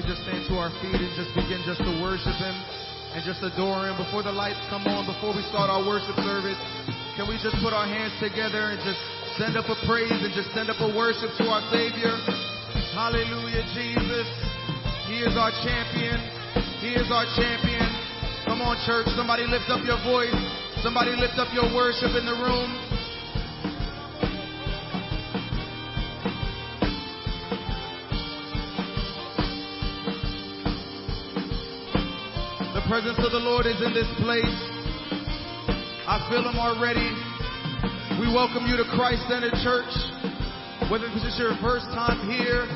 we just stand to our feet and just begin just to worship Him and just adore Him before the lights come on, before we start our worship service? Can we just put our hands together and just send up a praise and just send up a worship to our Savior? Hallelujah, Jesus. He is our champion. He is our champion. Come on, church. Somebody lift up your voice. Somebody lift up your worship in the room. Presence of the Lord is in this place. I feel Him already. We welcome you to Christ Center Church. Whether this is your first time here,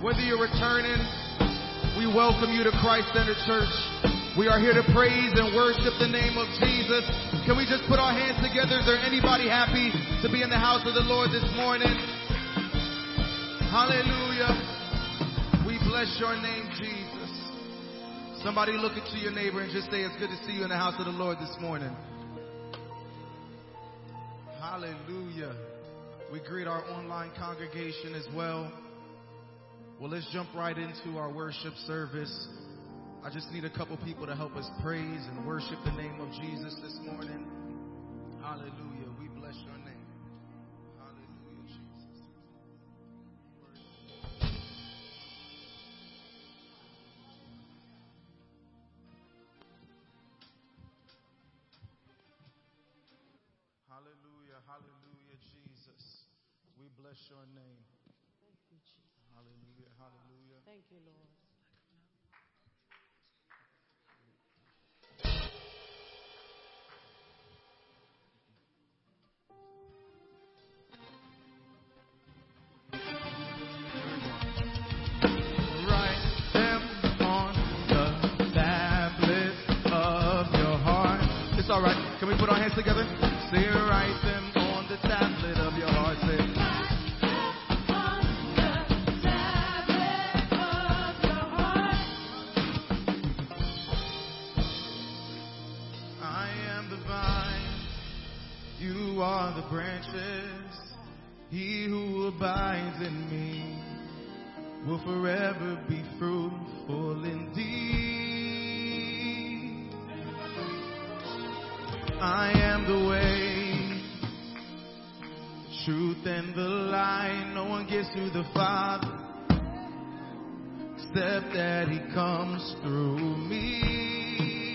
whether you're returning, we welcome you to Christ Center Church. We are here to praise and worship the name of Jesus. Can we just put our hands together? Is there anybody happy to be in the house of the Lord this morning? Hallelujah. We bless your name. Somebody look into your neighbor and just say, It's good to see you in the house of the Lord this morning. Hallelujah. We greet our online congregation as well. Well, let's jump right into our worship service. I just need a couple people to help us praise and worship the name of Jesus this morning. Hallelujah. Bless your name. Thank you, Jesus. Hallelujah, hallelujah. Thank you, Lord. Write them on the tablet of your heart. It's all right. Can we put our hands together? Say, write them on the tablet of your heart. You are the branches. He who abides in me will forever be fruitful indeed. I am the way, truth, and the light. No one gets to the Father except that He comes through me.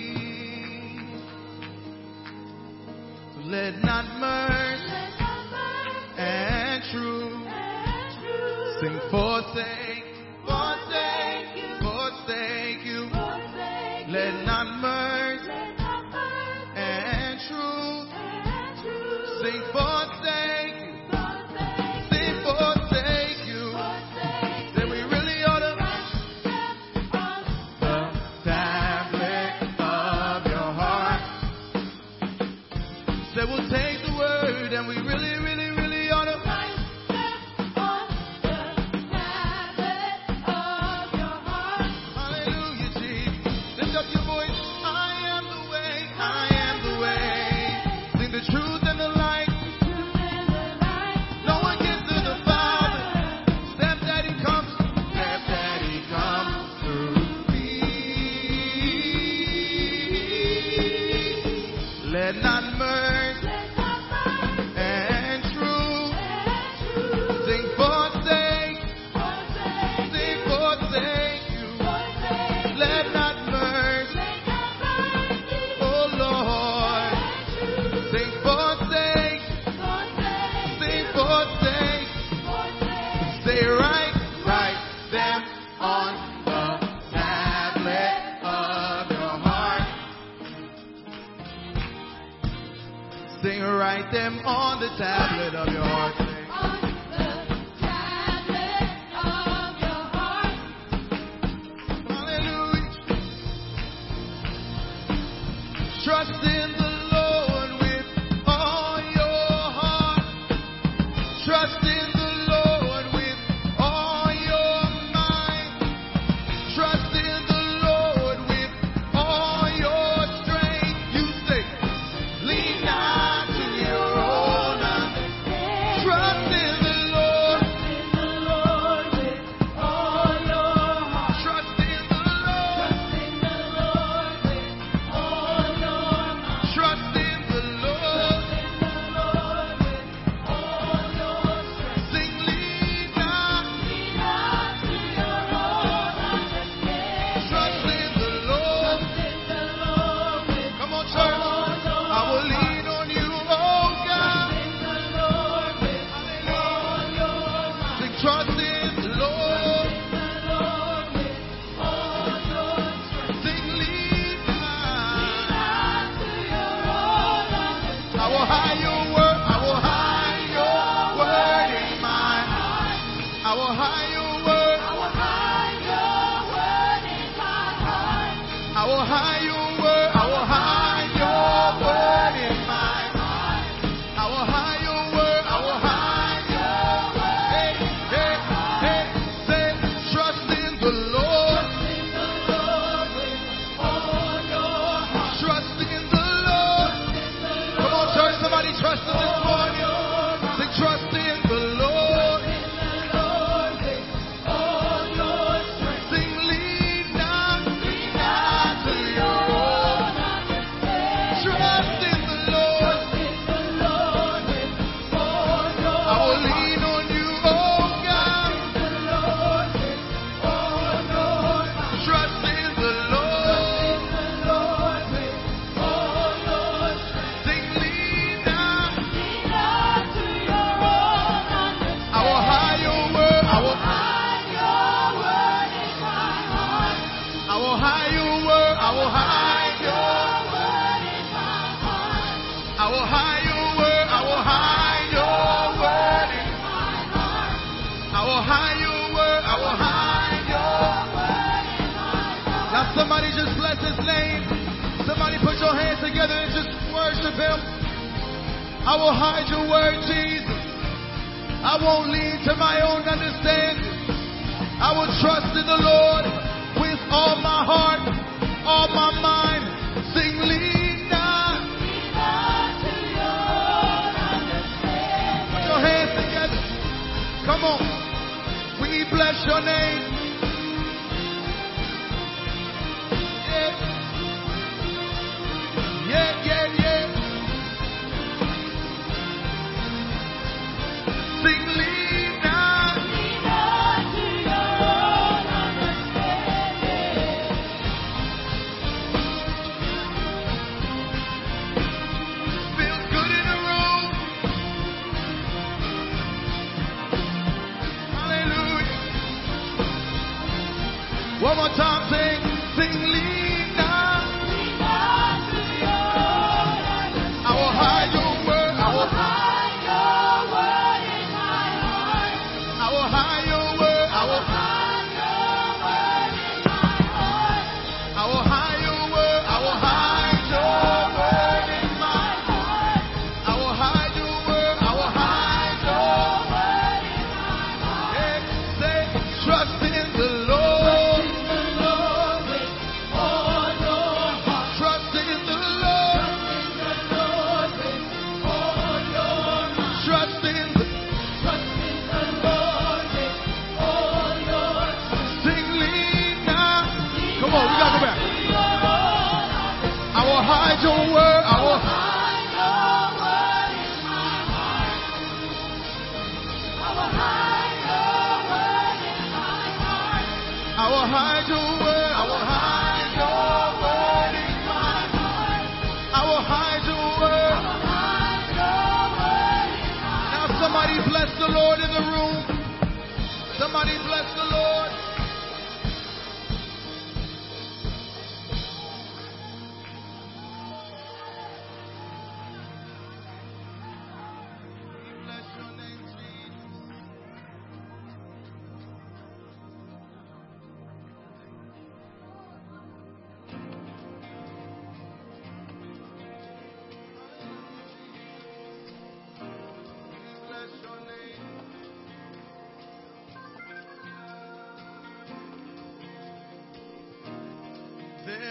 Let not mercy and truth sing forsake,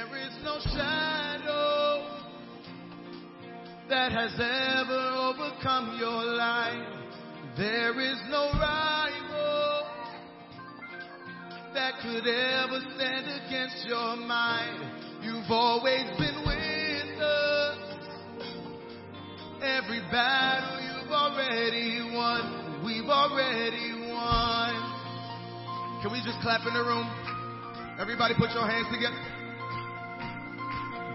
There is no shadow that has ever overcome your life. There is no rival that could ever stand against your mind. You've always been with us. Every battle you've already won, we've already won. Can we just clap in the room? Everybody put your hands together.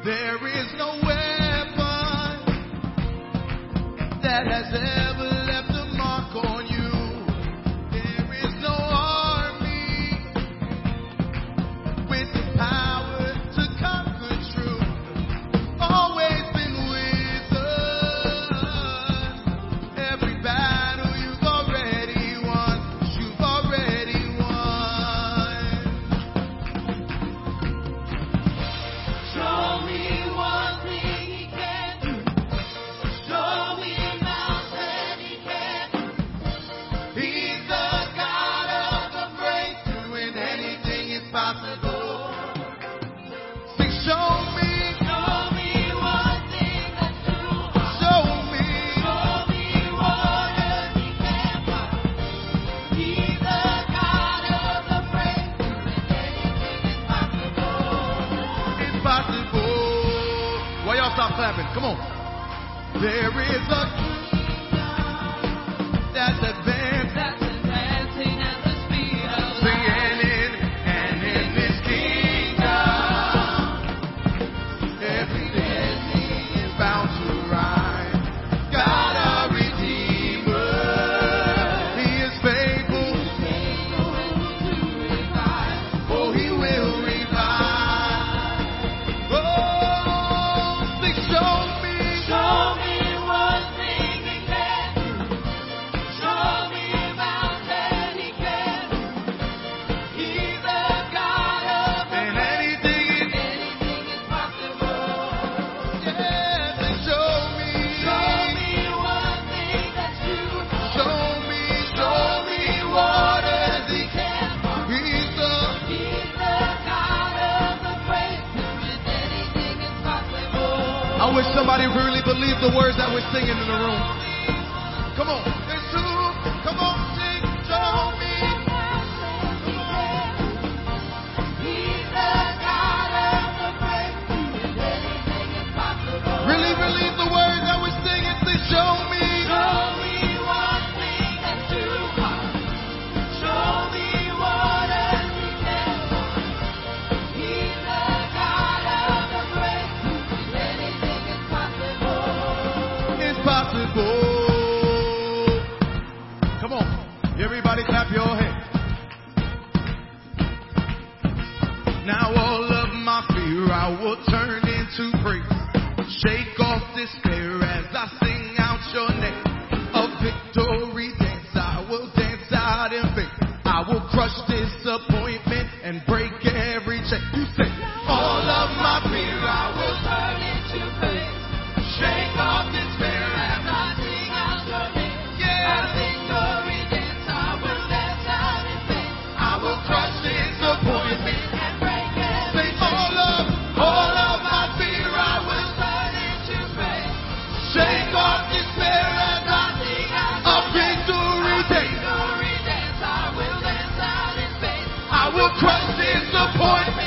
There is no weapon that has ever will crush disappointment.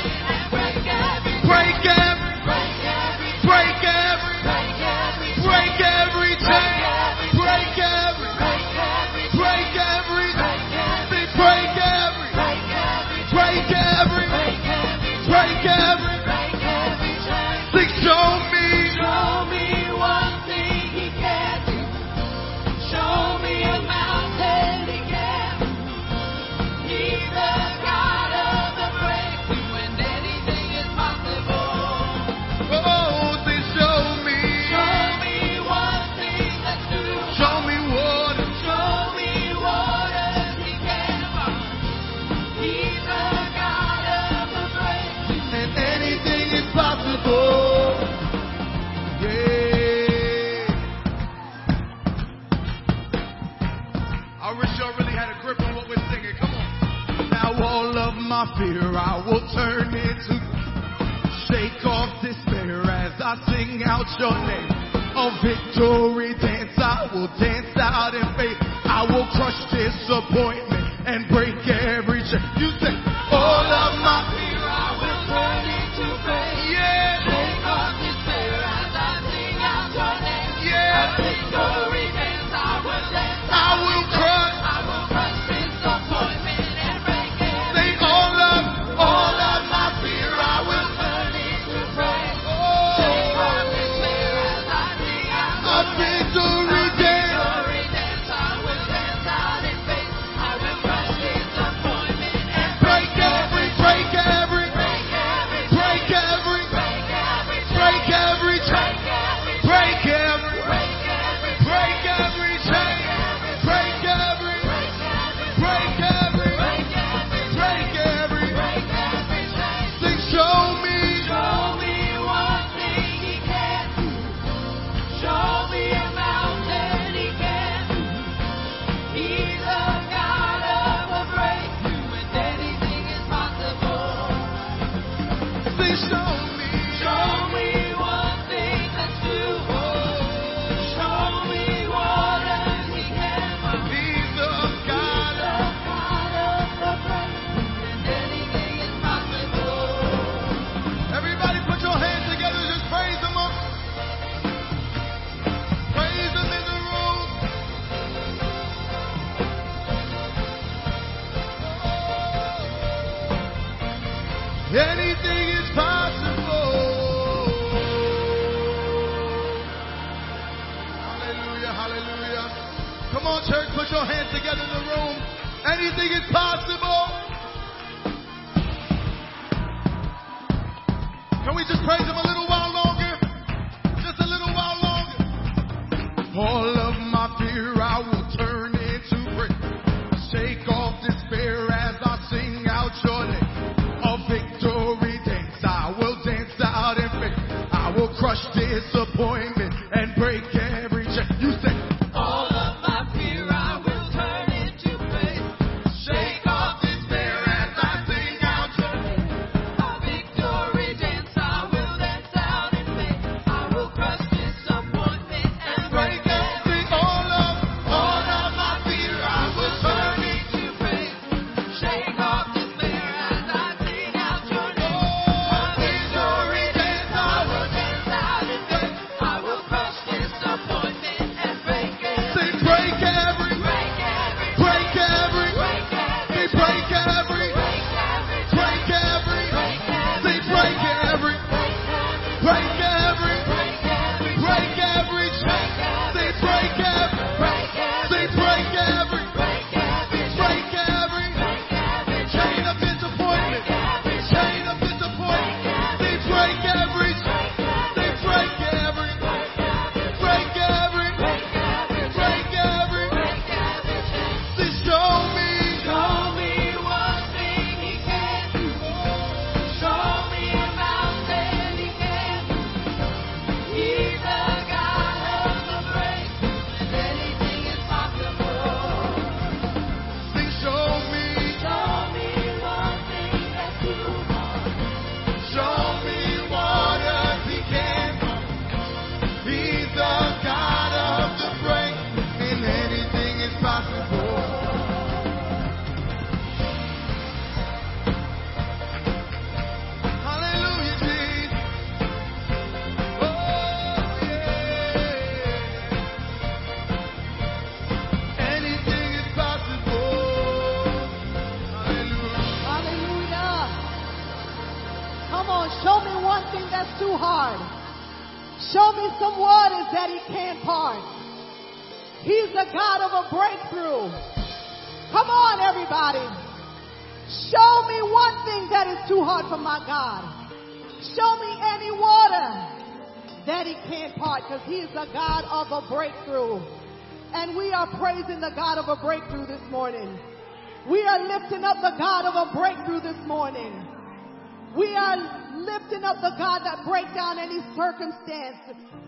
Lifting up the God that break down any circumstance,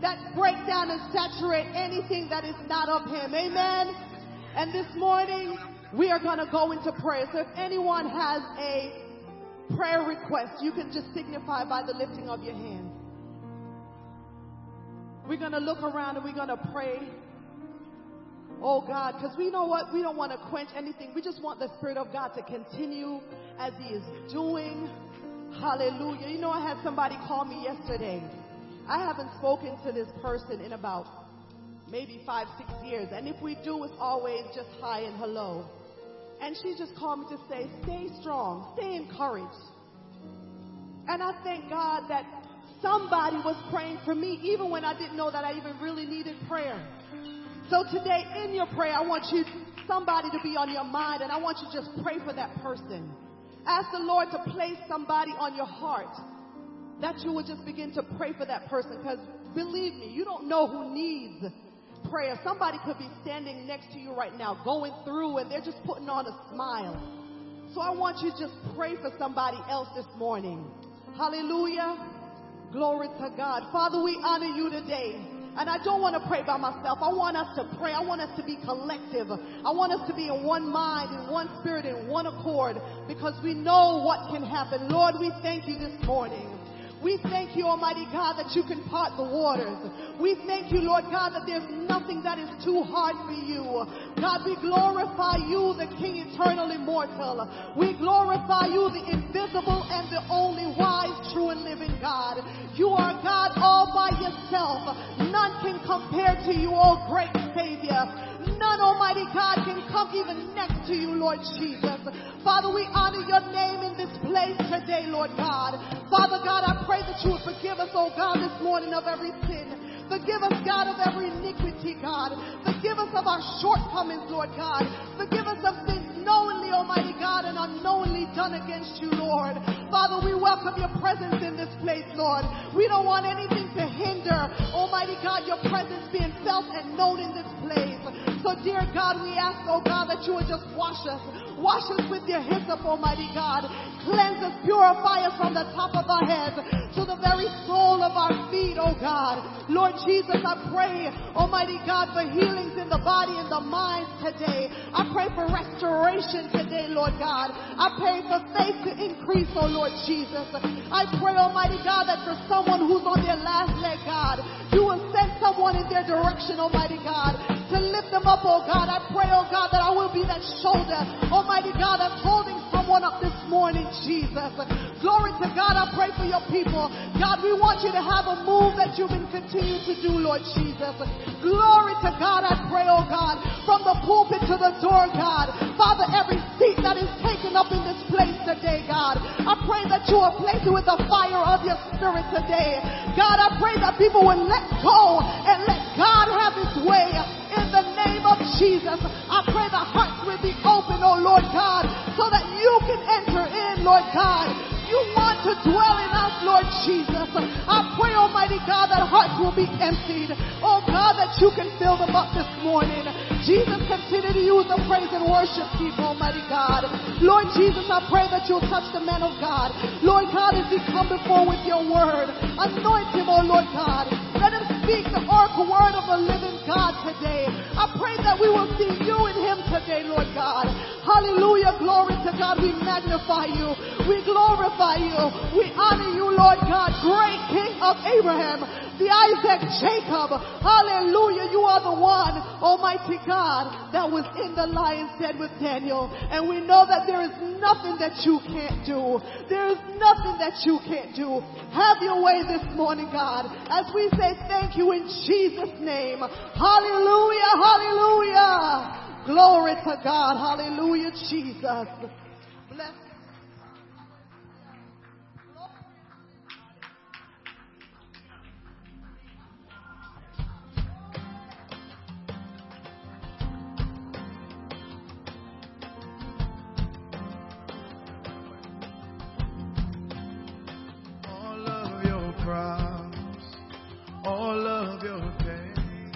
that break down and saturate anything that is not of Him. Amen. And this morning, we are going to go into prayer. So if anyone has a prayer request, you can just signify by the lifting of your hand. We're going to look around and we're going to pray. Oh God, because we know what? We don't want to quench anything. We just want the Spirit of God to continue as He is doing. Hallelujah. You know, I had somebody call me yesterday. I haven't spoken to this person in about maybe five, six years. And if we do, it's always just hi and hello. And she just called me to say, stay strong, stay encouraged. And I thank God that somebody was praying for me even when I didn't know that I even really needed prayer. So today in your prayer, I want you, somebody to be on your mind and I want you to just pray for that person. Ask the Lord to place somebody on your heart that you would just begin to pray for that person because believe me, you don't know who needs prayer. Somebody could be standing next to you right now going through and they're just putting on a smile. So I want you to just pray for somebody else this morning. Hallelujah. Glory to God. Father, we honor you today. And I don't want to pray by myself. I want us to pray. I want us to be collective. I want us to be in one mind, in one spirit, in one accord, because we know what can happen. Lord, we thank you this morning. We thank you, Almighty God, that you can part the waters. We thank you, Lord God, that there's nothing that is too hard for you. God, we glorify you, the King eternal immortal. We glorify you, the invisible and the only wise, true, and living God. You are God all by yourself. None can compare to you, oh great Savior. None, Almighty God, can come even next to you, Lord Jesus. Father, we honor your name in this place today, Lord God. Father God, I pray that you would forgive us, oh God, this morning of every sin. Forgive us, God, of every iniquity, God. Forgive us of our shortcomings, Lord God. Forgive us of things knowingly, Almighty God, and unknowingly done against you, Lord. Father, we welcome your presence in this place, Lord. We don't want anything to hinder, Almighty God, your presence being felt and known in this place. So, dear God, we ask, oh God, that you would just wash us. Wash us with your hyssop, Almighty God. Cleanse us, purify us from the top of our heads to the very sole of our feet, oh God. Lord Jesus, I pray, Almighty God, for healings in the body and the mind today. I pray for restoration today, Lord God. I pray for faith to increase, oh Lord Jesus. I pray, Almighty God, that for someone who's on their last leg, God, you will send someone in their direction, Almighty God, to lift them up, oh God. I pray, oh God, that I will be that shoulder, Almighty God, that's holding someone up this morning, Jesus. Glory to God, I pray for your people. God, we want you to have a move that you've been continuing to do, Lord Jesus. Glory to God, I pray, oh God, from the pulpit to the door, God. Father, every seat that is taken up in this place today, God, I pray that you will place it with the fire of your spirit today. God, I pray that people will let go and let God have his way in the name of Jesus. I pray the hearts will be open, oh Lord God, so that you can enter in, Lord God. You want to dwell in us, Lord Jesus. I pray, Almighty God, that hearts will be emptied. Oh God, that you can fill them up this morning. Jesus, continue to use the praise and worship people, Almighty God. Lord Jesus, I pray that you'll touch the man of God. Lord God, as he come before with your word, anoint him, oh Lord God. Let him speak the oracle word of the living God today. I pray that we will see you in him today, Lord God. Hallelujah. Glory to God. We magnify you. We glorify you. We honor you, Lord God, great King of Abraham, the Isaac, Jacob. Hallelujah. You are the one, Almighty God, that was in the lion's den with Daniel. And we know that there is nothing that you can't do. There is nothing that you can't do. Have your way this morning, God, as we say thank you in Jesus' name. Hallelujah. Hallelujah. Glory to God. Hallelujah, Jesus. Your all of your pain,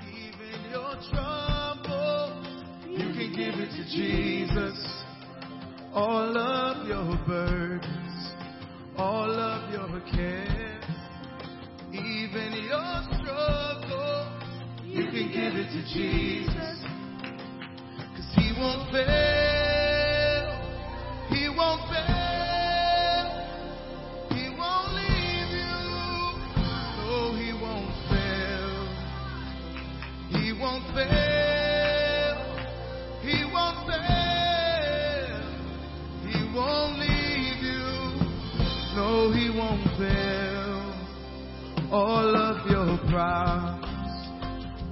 even your trouble, you can give it to Jesus. All of your burdens, all of your care, even your struggle, you can give it to Jesus. Cause he won't fail, he won't fail. Fail. All of your problems,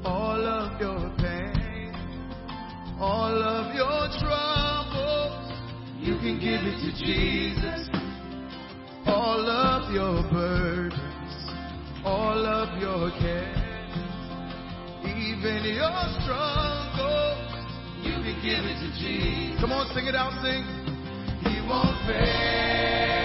all of your pain, all of your troubles, you can give it to Jesus all of your burdens, all of your cares, even your struggles, you can give it to Jesus. Come on, sing it out, sing. He won't fail.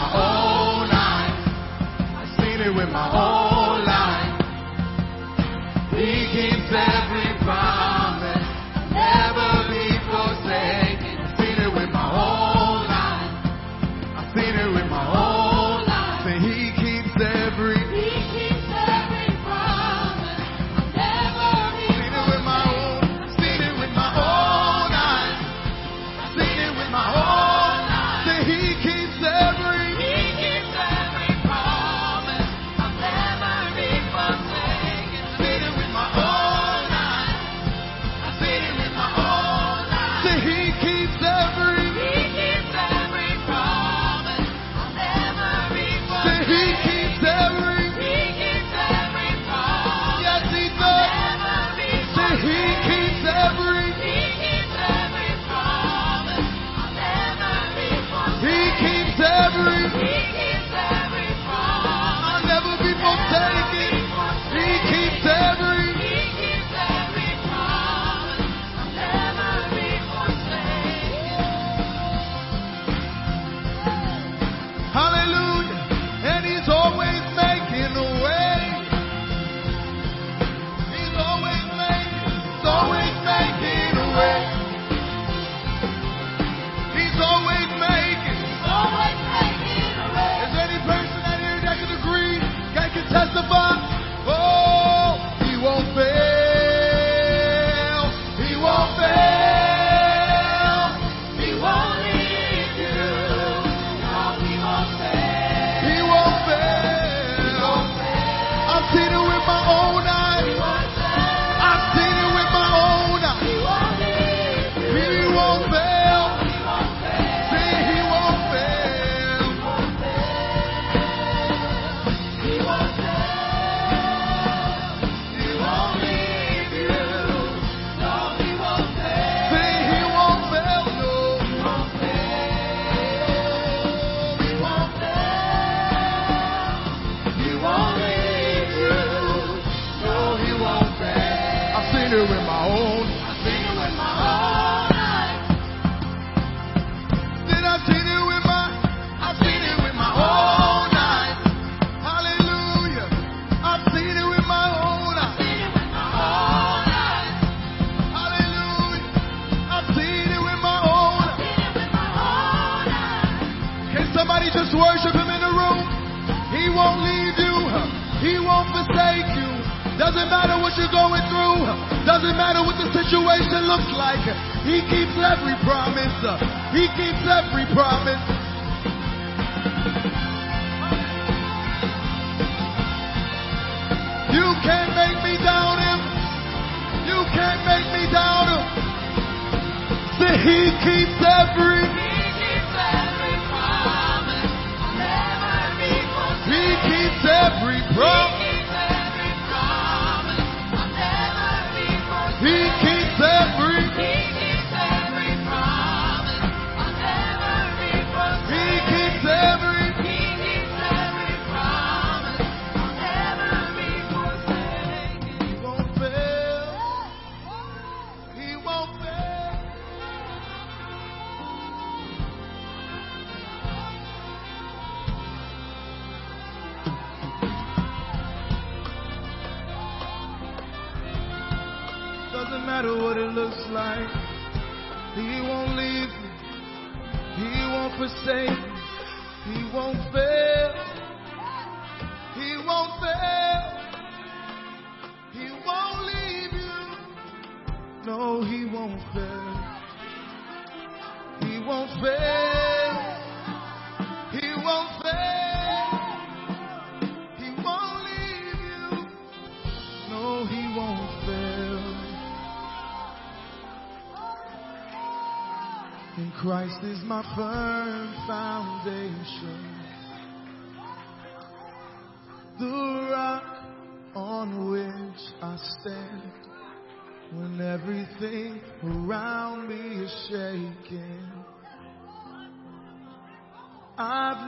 My own eyes. I've seen it with my own life. He keeps every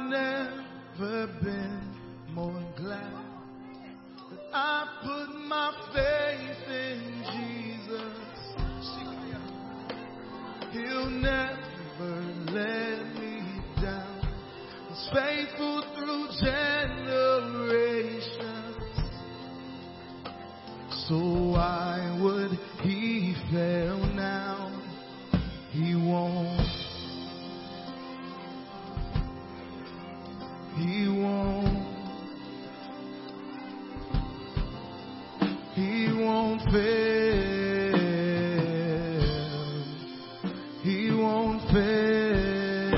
never been more glad that I put my faith in Jesus. He'll never let me down. He's faithful through generations. So why would he fail now? He won't. He won't. He won't fail. He won't fail.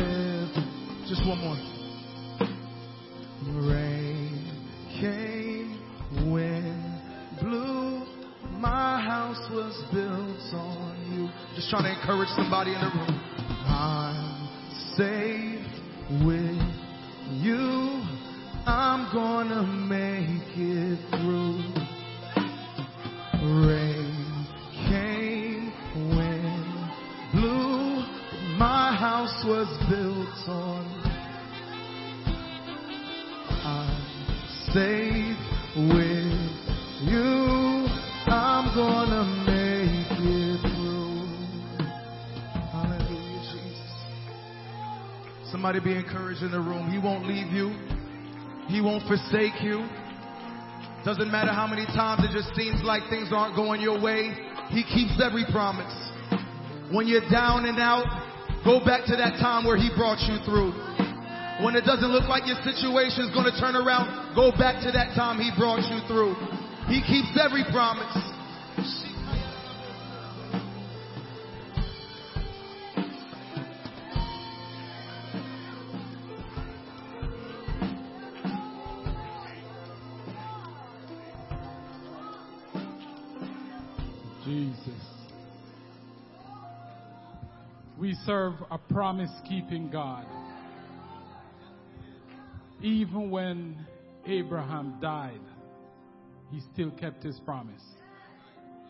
Just one more. Rain came when blue. My house was built on you. Just trying to encourage somebody in the room. In the room. He won't leave you. He won't forsake you. Doesn't matter how many times it just seems like things aren't going your way. He keeps every promise. When you're down and out, go back to that time where He brought you through. When it doesn't look like your situation is going to turn around, go back to that time He brought you through. He keeps every promise. Serve a promise keeping God. Even when Abraham died, he still kept his promise.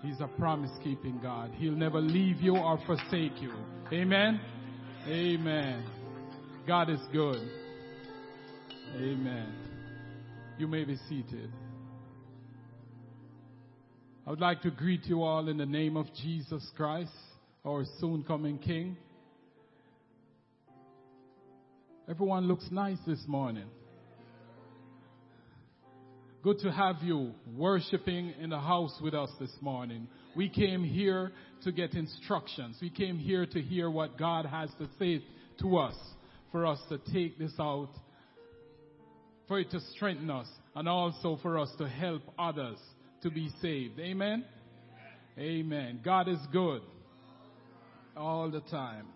He's a promise keeping God. He'll never leave you or forsake you. Amen. Amen. God is good. Amen. You may be seated. I would like to greet you all in the name of Jesus Christ, our soon coming King. Everyone looks nice this morning. Good to have you worshiping in the house with us this morning. We came here to get instructions. We came here to hear what God has to say to us for us to take this out, for it to strengthen us, and also for us to help others to be saved. Amen? Amen. God is good all the time.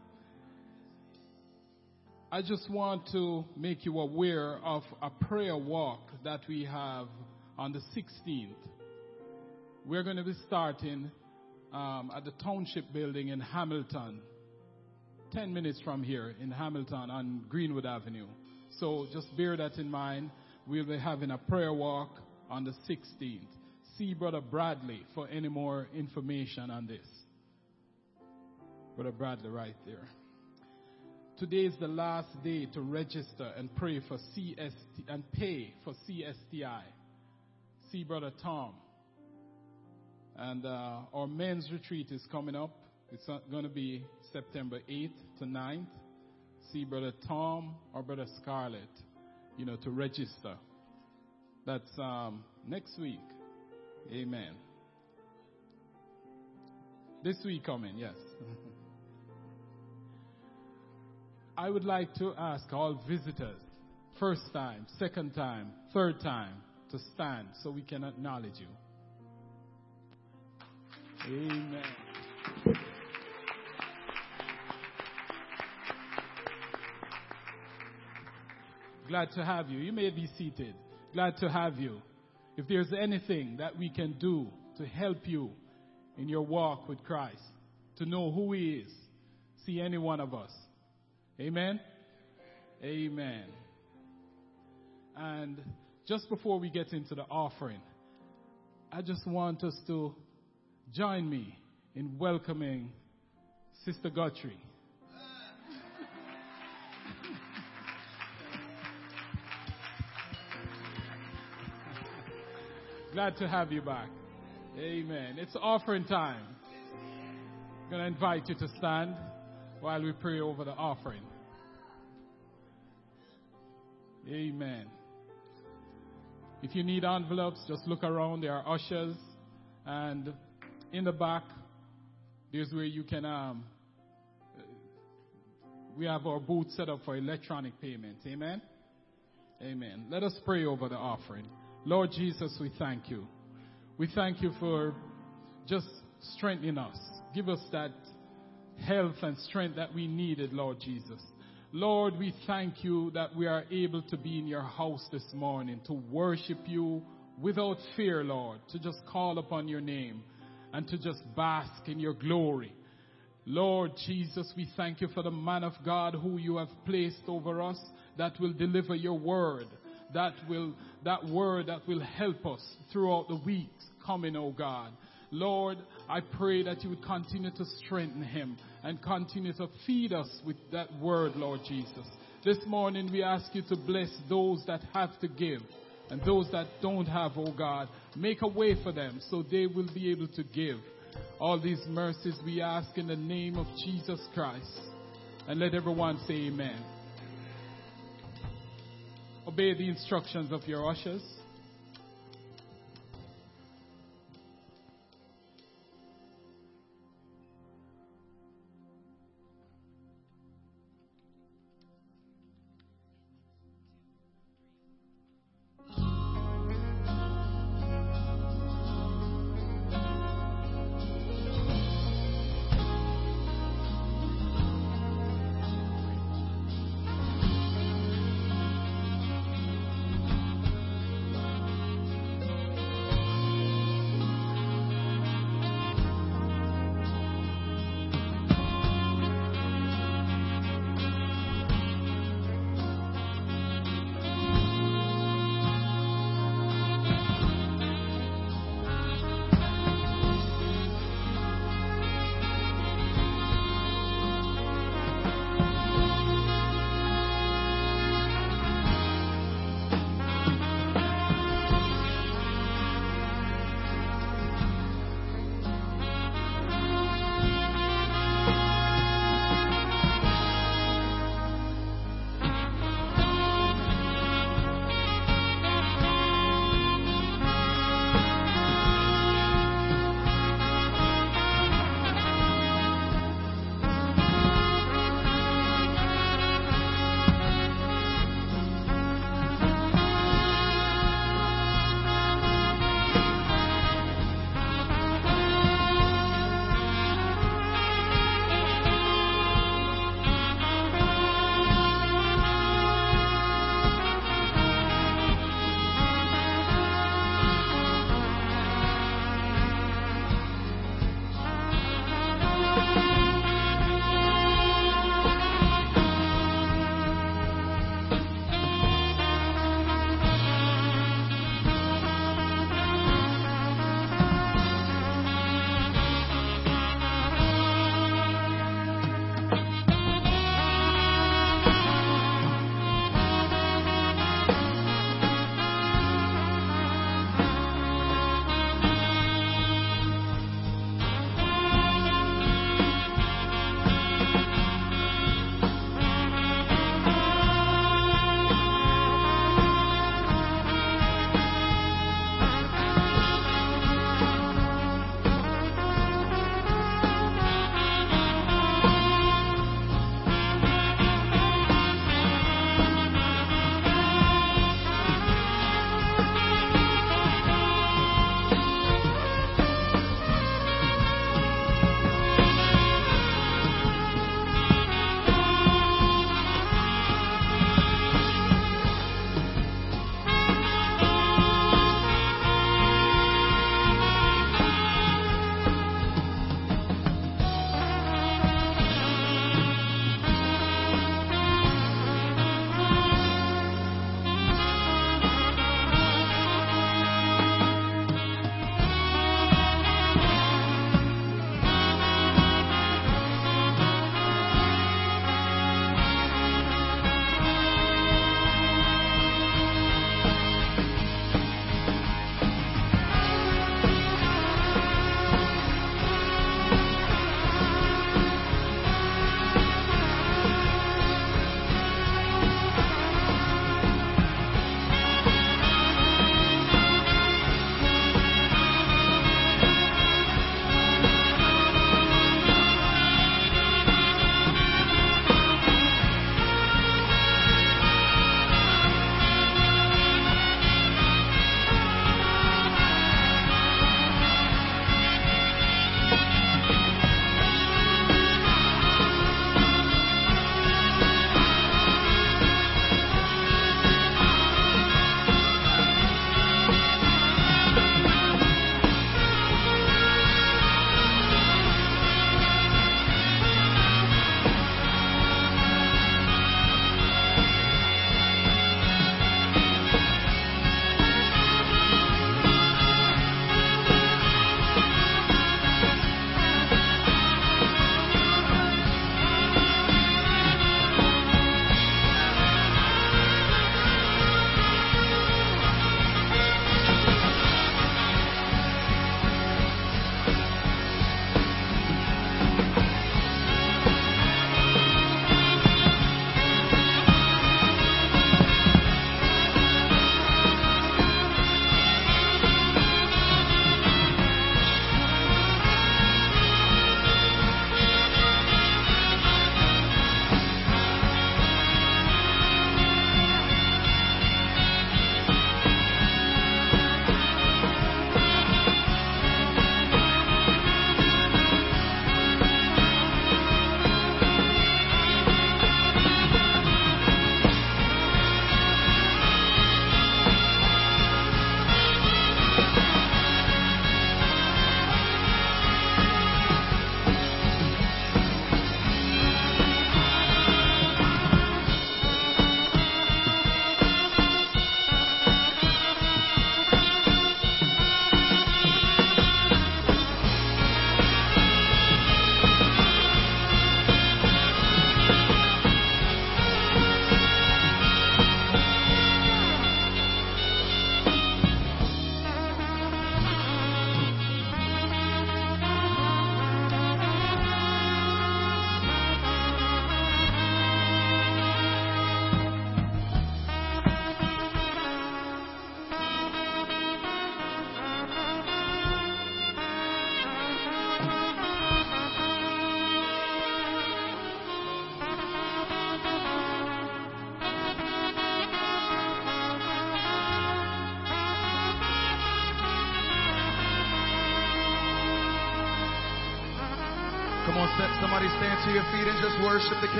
I just want to make you aware of a prayer walk that we have on the 16th. We're going to be starting um, at the Township Building in Hamilton, 10 minutes from here in Hamilton on Greenwood Avenue. So just bear that in mind. We'll be having a prayer walk on the 16th. See Brother Bradley for any more information on this. Brother Bradley, right there. Today is the last day to register and pray for CST and pay for CSTI. See Brother Tom. And uh, our men's retreat is coming up. It's going to be September 8th to 9th. See Brother Tom or Brother Scarlett, you know, to register. That's um, next week. Amen. This week coming, yes. I would like to ask all visitors, first time, second time, third time, to stand so we can acknowledge you. Amen. Glad to have you. You may be seated. Glad to have you. If there's anything that we can do to help you in your walk with Christ, to know who He is, see any one of us. Amen? Amen. And just before we get into the offering, I just want us to join me in welcoming Sister Guthrie. Glad to have you back. Amen. It's offering time. I'm going to invite you to stand while we pray over the offering. Amen. If you need envelopes, just look around. There are ushers. And in the back, there's where you can, um, we have our booth set up for electronic payments. Amen. Amen. Let us pray over the offering. Lord Jesus, we thank you. We thank you for just strengthening us. Give us that health and strength that we needed, Lord Jesus. Lord, we thank you that we are able to be in your house this morning to worship you without fear, Lord, to just call upon your name and to just bask in your glory. Lord Jesus, we thank you for the man of God who you have placed over us that will deliver your word, that will, that word that will help us throughout the weeks coming, oh God. Lord, I pray that you would continue to strengthen him and continue to feed us with that word, Lord Jesus. This morning we ask you to bless those that have to give and those that don't have, oh God. Make a way for them so they will be able to give. All these mercies we ask in the name of Jesus Christ. And let everyone say amen. Obey the instructions of your ushers.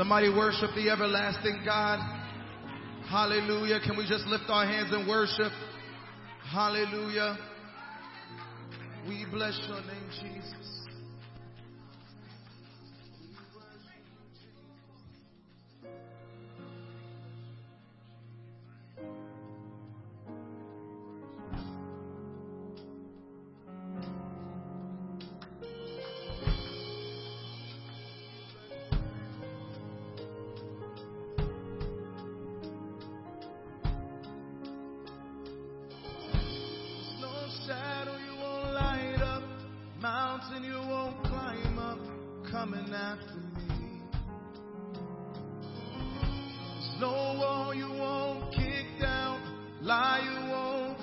Somebody worship the everlasting God. Hallelujah. Can we just lift our hands and worship? Hallelujah. We bless your name, Jesus.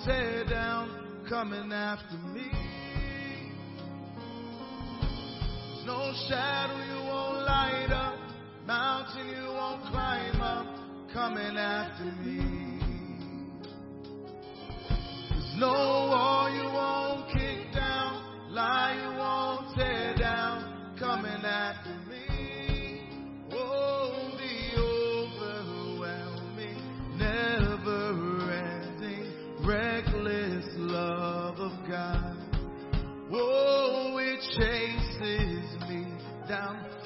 tear down coming after me. There's no shadow you won't light up, mountain you won't climb up, coming after me. There's no wall you won't kick down, light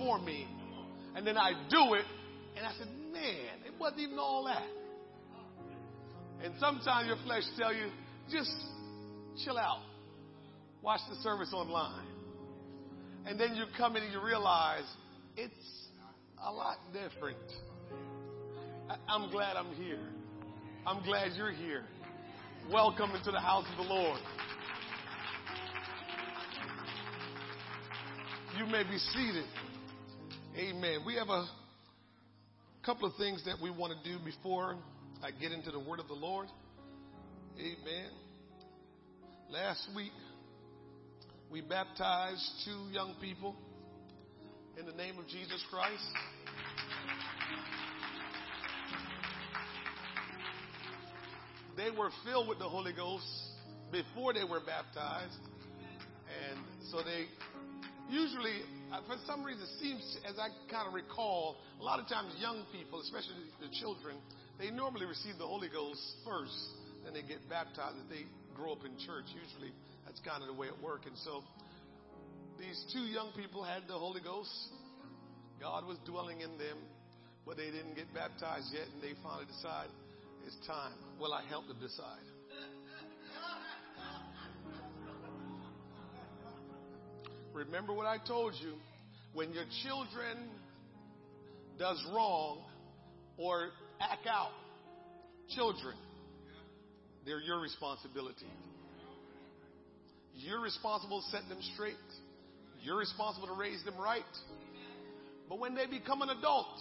for me. And then I do it, and I said, man, it wasn't even all that. And sometimes your flesh tell you, just chill out. Watch the service online. And then you come in and you realize it's a lot different. I- I'm glad I'm here. I'm glad you're here. Welcome into the house of the Lord. You may be seated. Amen. We have a couple of things that we want to do before I get into the word of the Lord. Amen. Last week, we baptized two young people in the name of Jesus Christ. They were filled with the Holy Ghost before they were baptized. And so they usually, for some reason, it seems, as I kind of recall, a lot of times young people, especially the children, they normally receive the Holy Ghost first, then they get baptized. If they grow up in church, usually that's kind of the way it works. And so these two young people had the Holy Ghost. God was dwelling in them, but they didn't get baptized yet, and they finally decide it's time. Well, I helped them decide. Remember what I told you. When your children does wrong or act out, children, they're your responsibility. You're responsible to set them straight. You're responsible to raise them right. But when they become an adult,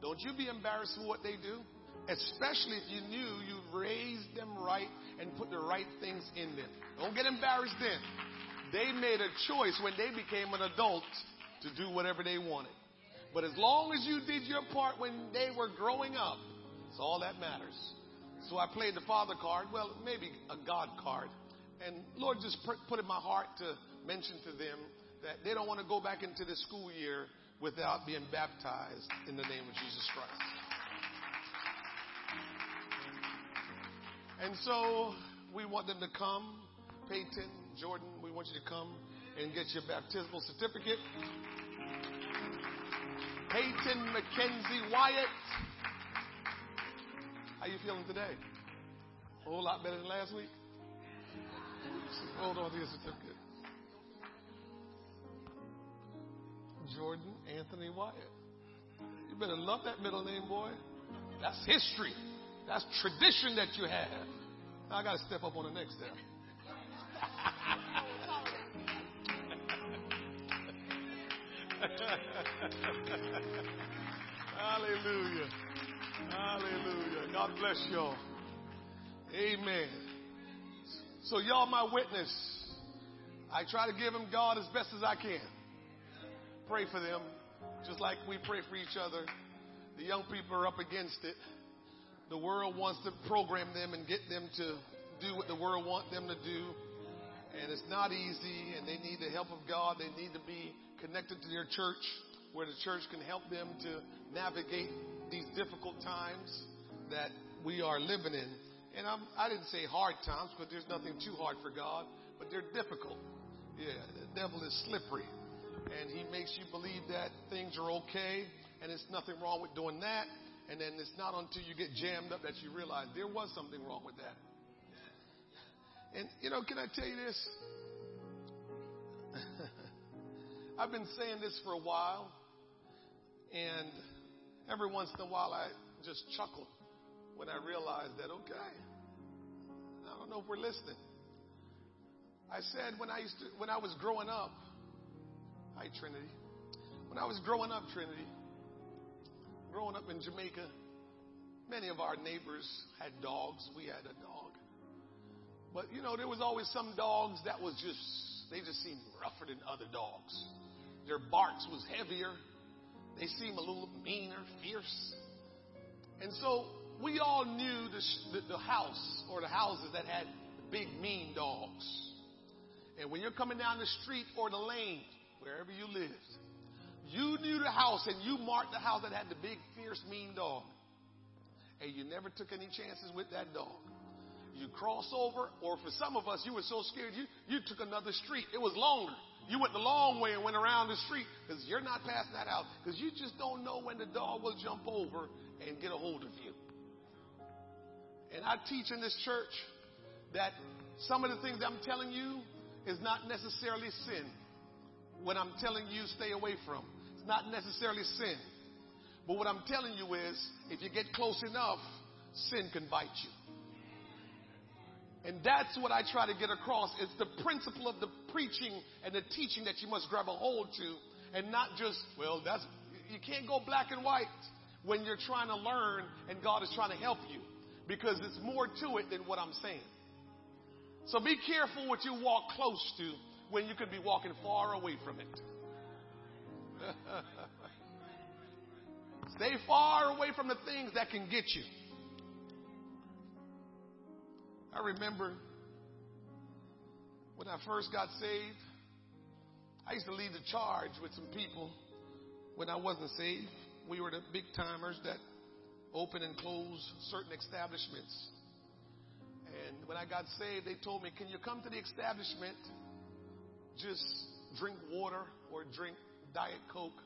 don't you be embarrassed for what they do, especially if you knew you raised them right and put the right things in them. Don't get embarrassed then. They made a choice when they became an adult to do whatever they wanted. But as long as you did your part when they were growing up, it's all that matters. So I played the father card, well, maybe a God card. And Lord just put in my heart to mention to them that they don't want to go back into the school year without being baptized in the name of Jesus Christ. And so we want them to come. Peyton, Jordan, we want you to come and get your baptismal certificate. Peyton McKenzie Wyatt. How you feeling today? A whole lot better than last week? Hold on to your certificate. Jordan Anthony Wyatt. You better love that middle name, boy. That's history. That's tradition that you have. Now I got to step up on the next step. Hallelujah. Hallelujah. God bless y'all. Amen. So y'all my witness. I try to give them God as best as I can. Pray for them, just like we pray for each other. The young people are up against it. The world wants to program them and get them to do what the world wants them to do. And it's not easy, and they need the help of God. They need to be connected to their church where the church can help them to navigate these difficult times that we are living in. And I'm, I didn't say hard times, because there's nothing too hard for God, but they're difficult. Yeah, the devil is slippery. And he makes you believe that things are okay and it's nothing wrong with doing that. And then it's not until you get jammed up that you realize there was something wrong with that. And, you know, can I tell you this? I've been saying this for a while, and every once in a while I just chuckle when I realize that, okay, I don't know if we're listening. I said when I used to, when I was growing up, hi Trinity, when I was growing up, Trinity, growing up in Jamaica, many of our neighbors had dogs. We had a dog. But you know, there was always some dogs that was just, they just seemed rougher than other dogs. Their barks was heavier. They seemed a little meaner, fierce. And so we all knew the, the, the house or the houses that had big mean dogs. And when you're coming down the street or the lane, wherever you lived, you knew the house and you marked the house that had the big, fierce, mean dog. And you never took any chances with that dog. You cross over, or for some of us, you were so scared you, you took another street. It was longer. You went the long way and went around the street because you're not passing that house because you just don't know when the dog will jump over and get a hold of you. And I teach in this church that some of the things I'm telling you is not necessarily sin. What I'm telling you, stay away from. It's not necessarily sin. But what I'm telling you is, if you get close enough, sin can bite you. And that's what I try to get across. It's the principle of the preaching and the teaching that you must grab a hold to and not just, well, that's, you can't go black and white when you're trying to learn and God is trying to help you because it's more to it than what I'm saying. So be careful what you walk close to when you could be walking far away from it. Stay far away from the things that can get you. I remember when I first got saved, I used to lead the charge with some people when I wasn't saved. We were the big timers that open and close certain establishments. And when I got saved, they told me, Can you come to the establishment? Just drink water or drink Diet Coke.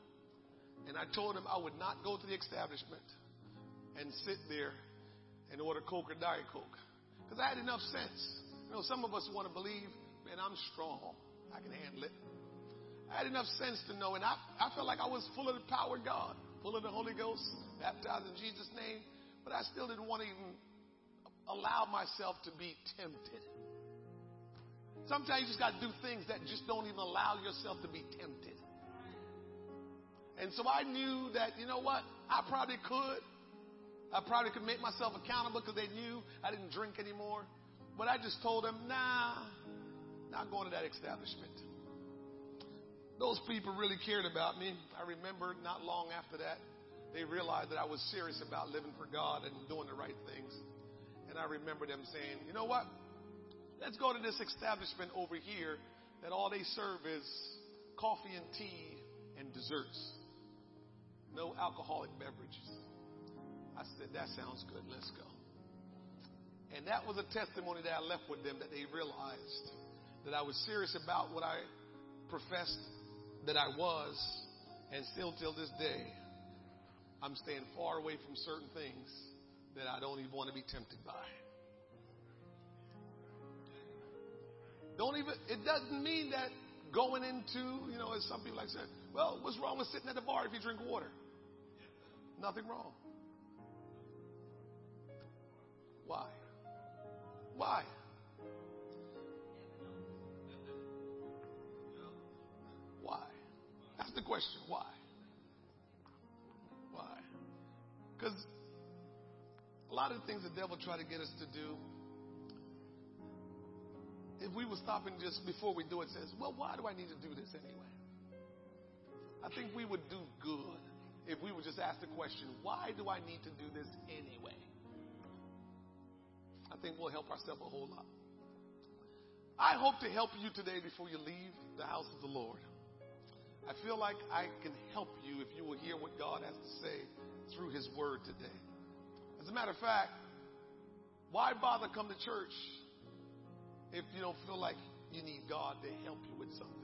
And I told them I would not go to the establishment and sit there and order Coke or Diet Coke. Because I had enough sense. You know, some of us want to believe, man, I'm strong. I can handle it. I had enough sense to know, and I, I felt like I was full of the power of God, full of the Holy Ghost, baptized in Jesus' name, but I still didn't want to even allow myself to be tempted. Sometimes you just got to do things that just don't even allow yourself to be tempted. And so I knew that, you know what? I probably could. I probably could make myself accountable because they knew I didn't drink anymore. But I just told them, nah, not going to that establishment. Those people really cared about me. I remember not long after that, they realized that I was serious about living for God and doing the right things. And I remember them saying, you know what? Let's go to this establishment over here that all they serve is coffee and tea and desserts. No alcoholic beverages. I said, that sounds good. Let's go. And that was a testimony that I left with them that they realized that I was serious about what I professed that I was. And still till this day, I'm staying far away from certain things that I don't even want to be tempted by. Don't even, it doesn't mean that going into, you know, as some people like said, well, what's wrong with sitting at the bar if you drink water? Nothing wrong. Why? Why? Why? That's the question. Why? Why? Because a lot of things the devil try to get us to do, if we were stopping just before we do it, says, well, why do I need to do this anyway? I think we would do good if we would just ask the question, why do I need to do this anyway? I think we'll help ourselves a whole lot. I hope to help you today before you leave the house of the Lord. I feel like I can help you if you will hear what God has to say through His Word today. As a matter of fact, why bother come to church if you don't feel like you need God to help you with something?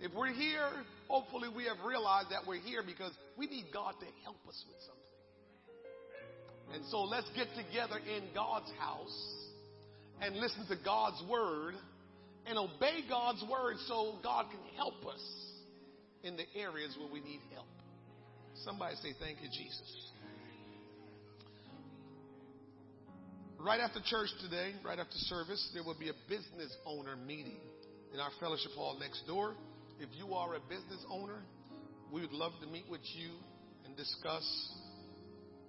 If we're here, hopefully we have realized that we're here because we need God to help us with something. And so let's get together in God's house and listen to God's word and obey God's word so God can help us in the areas where we need help. Somebody say, Thank you, Jesus. Right after church today, right after service, there will be a business owner meeting in our fellowship hall next door. If you are a business owner, we would love to meet with you and discuss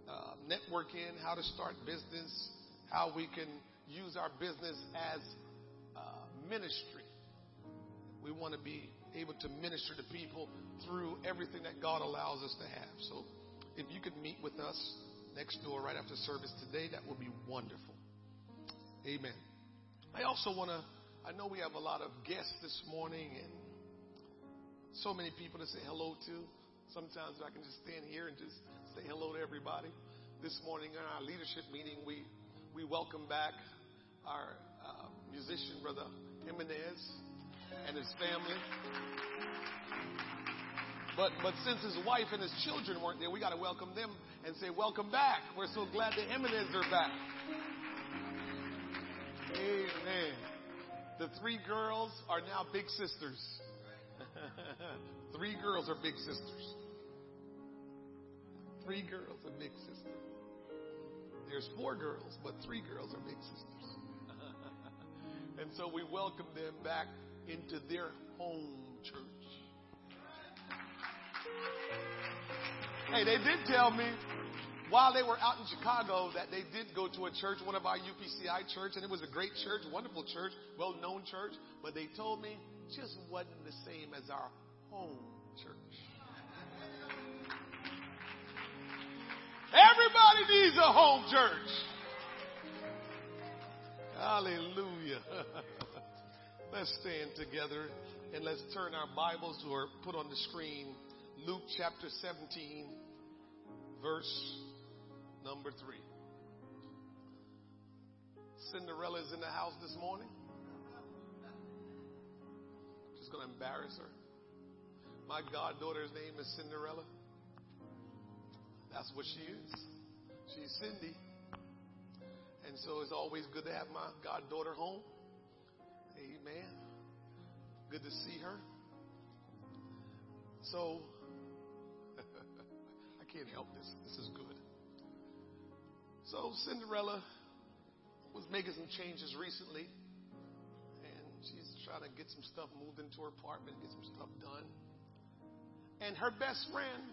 uh, networking, how to start business, how we can use our business as uh, ministry. We want to be able to minister to people through everything that God allows us to have. So if you could meet with us next door right after service today, that would be wonderful. Amen. I also want to, I know we have a lot of guests this morning and so many people to say hello to. Sometimes I can just stand here and just say hello to everybody. This morning in our leadership meeting, we, we welcome back our uh, musician, Brother Jimenez, and his family. But, but since his wife and his children weren't there, we got to welcome them and say, Welcome back. We're so glad the Jimenez are back. Amen. The three girls are now big sisters. three girls are big sisters. Three girls are big sisters. There's four girls, but three girls are big sisters. and so we welcome them back into their home church. Hey, they did tell me while they were out in Chicago that they did go to a church, one of our UPCI church, and it was a great church, wonderful church, well known church, but they told me just wasn't the same as our home church. Everybody needs a home church. Hallelujah. let's stand together and let's turn our Bibles or put on the screen Luke chapter 17, verse number 3. Cinderella's in the house this morning. Just going to embarrass her. My goddaughter's name is Cinderella. That's what she is. She's Cindy. And so it's always good to have my goddaughter home. Amen. Good to see her. So I can't help this. This is good. So Cinderella was making some changes recently, and she's trying to get some stuff moved into her apartment, get some stuff done. And her best friend,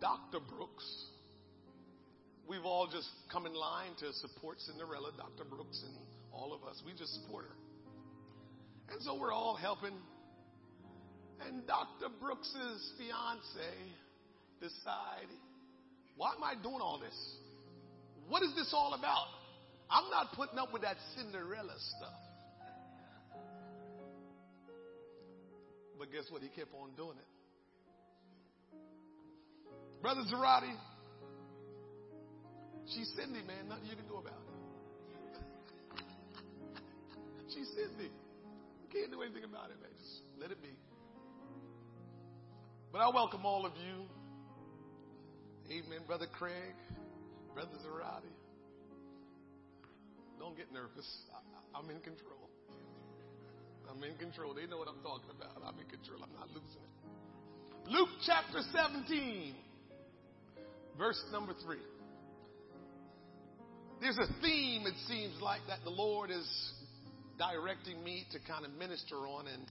Dr. Brooks, we've all just come in line to support Cinderella, Dr. Brooks, and all of us. We just support her. And so we're all helping. And Dr. Brooks's fiance decide, why am I doing all this? What is this all about? I'm not putting up with that Cinderella stuff. But guess what? He kept on doing it. Brother Zarati, she's Cindy, man. Nothing you can do about it. she's Cindy. You can't do anything about it, man. Just let it be. But I welcome all of you Amen, Brother Craig, Brother Zarati. Don't get nervous. I, am in control. I'm in control. They know what I'm talking about. I'm in control. I'm not losing it. Luke chapter 17, verse number 3. There's a theme, it seems like, that the Lord is directing me to kind of minister on. And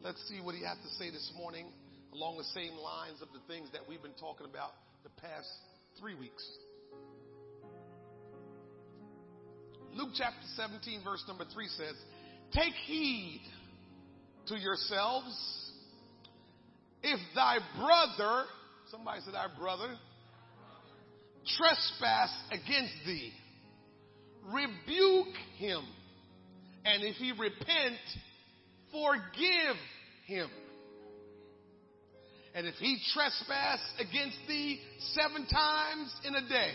let's see what he has to say this morning along the same lines of the things that we've been talking about the past three weeks. Luke chapter 17, verse number 3 says, Take heed to yourselves. If thy brother, somebody said, Our brother, trespass against thee, rebuke him. And if he repent, forgive him. And if he trespass against thee seven times in a day,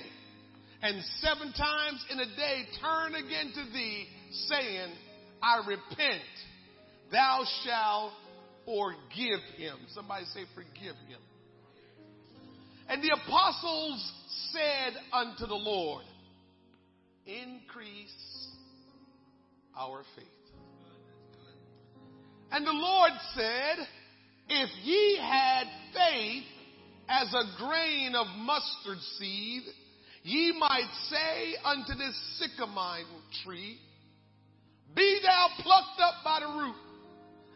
and seven times in a day turn again to thee, saying, I repent, thou shalt forgive him. Somebody say, forgive him. And the apostles said unto the Lord, Increase our faith. And the Lord said, if ye had faith as a grain of mustard seed, ye might say unto this sycamore tree, Be thou plucked up by the root,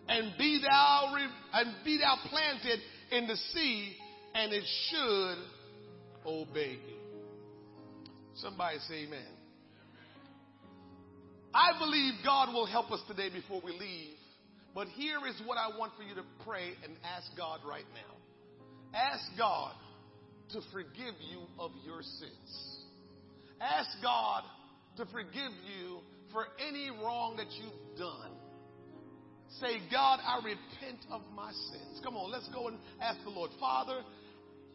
and be thou re- and be thou planted in the sea, and it should obey thee. Somebody say amen. I believe God will help us today before we leave but here is what I want for you to pray and ask God right now. Ask God to forgive you of your sins. Ask God to forgive you for any wrong that you've done. Say, God, I repent of my sins. Come on, let's go and ask the Lord. Father,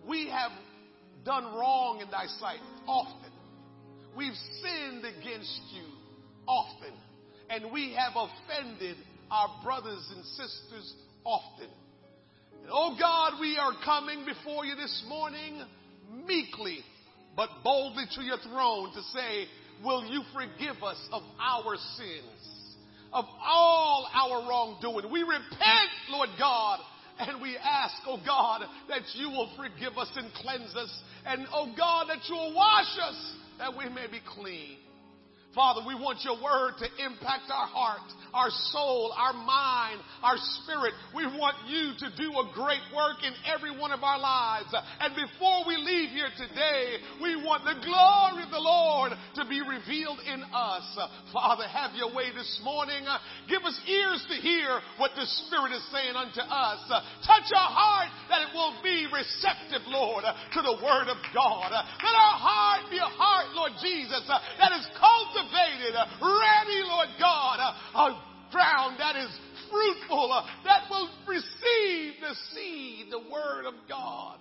we have done wrong in thy sight often. We've sinned against you often. And we have offended our brothers and sisters often. And oh God, we are coming before you this morning meekly, but boldly to your throne to say, will you forgive us of our sins, of all our wrongdoing? We repent, Lord God, and we ask, oh God, that you will forgive us and cleanse us, and oh God, that you will wash us that we may be clean. Father, we want your word to impact our heart, our soul, our mind, our spirit. We want you to do a great work in every one of our lives. And before we leave here today, we want the glory of the Lord to be revealed in us. Father, have your way this morning. Give us ears to hear what the Spirit is saying unto us. Touch our heart that it will be receptive, Lord, to the word of God. Let our heart be a heart, Lord Jesus, that is cultivated cultivated, uh, ready, Lord God, uh, a ground that is fruitful, uh, that will receive the seed, the word of God,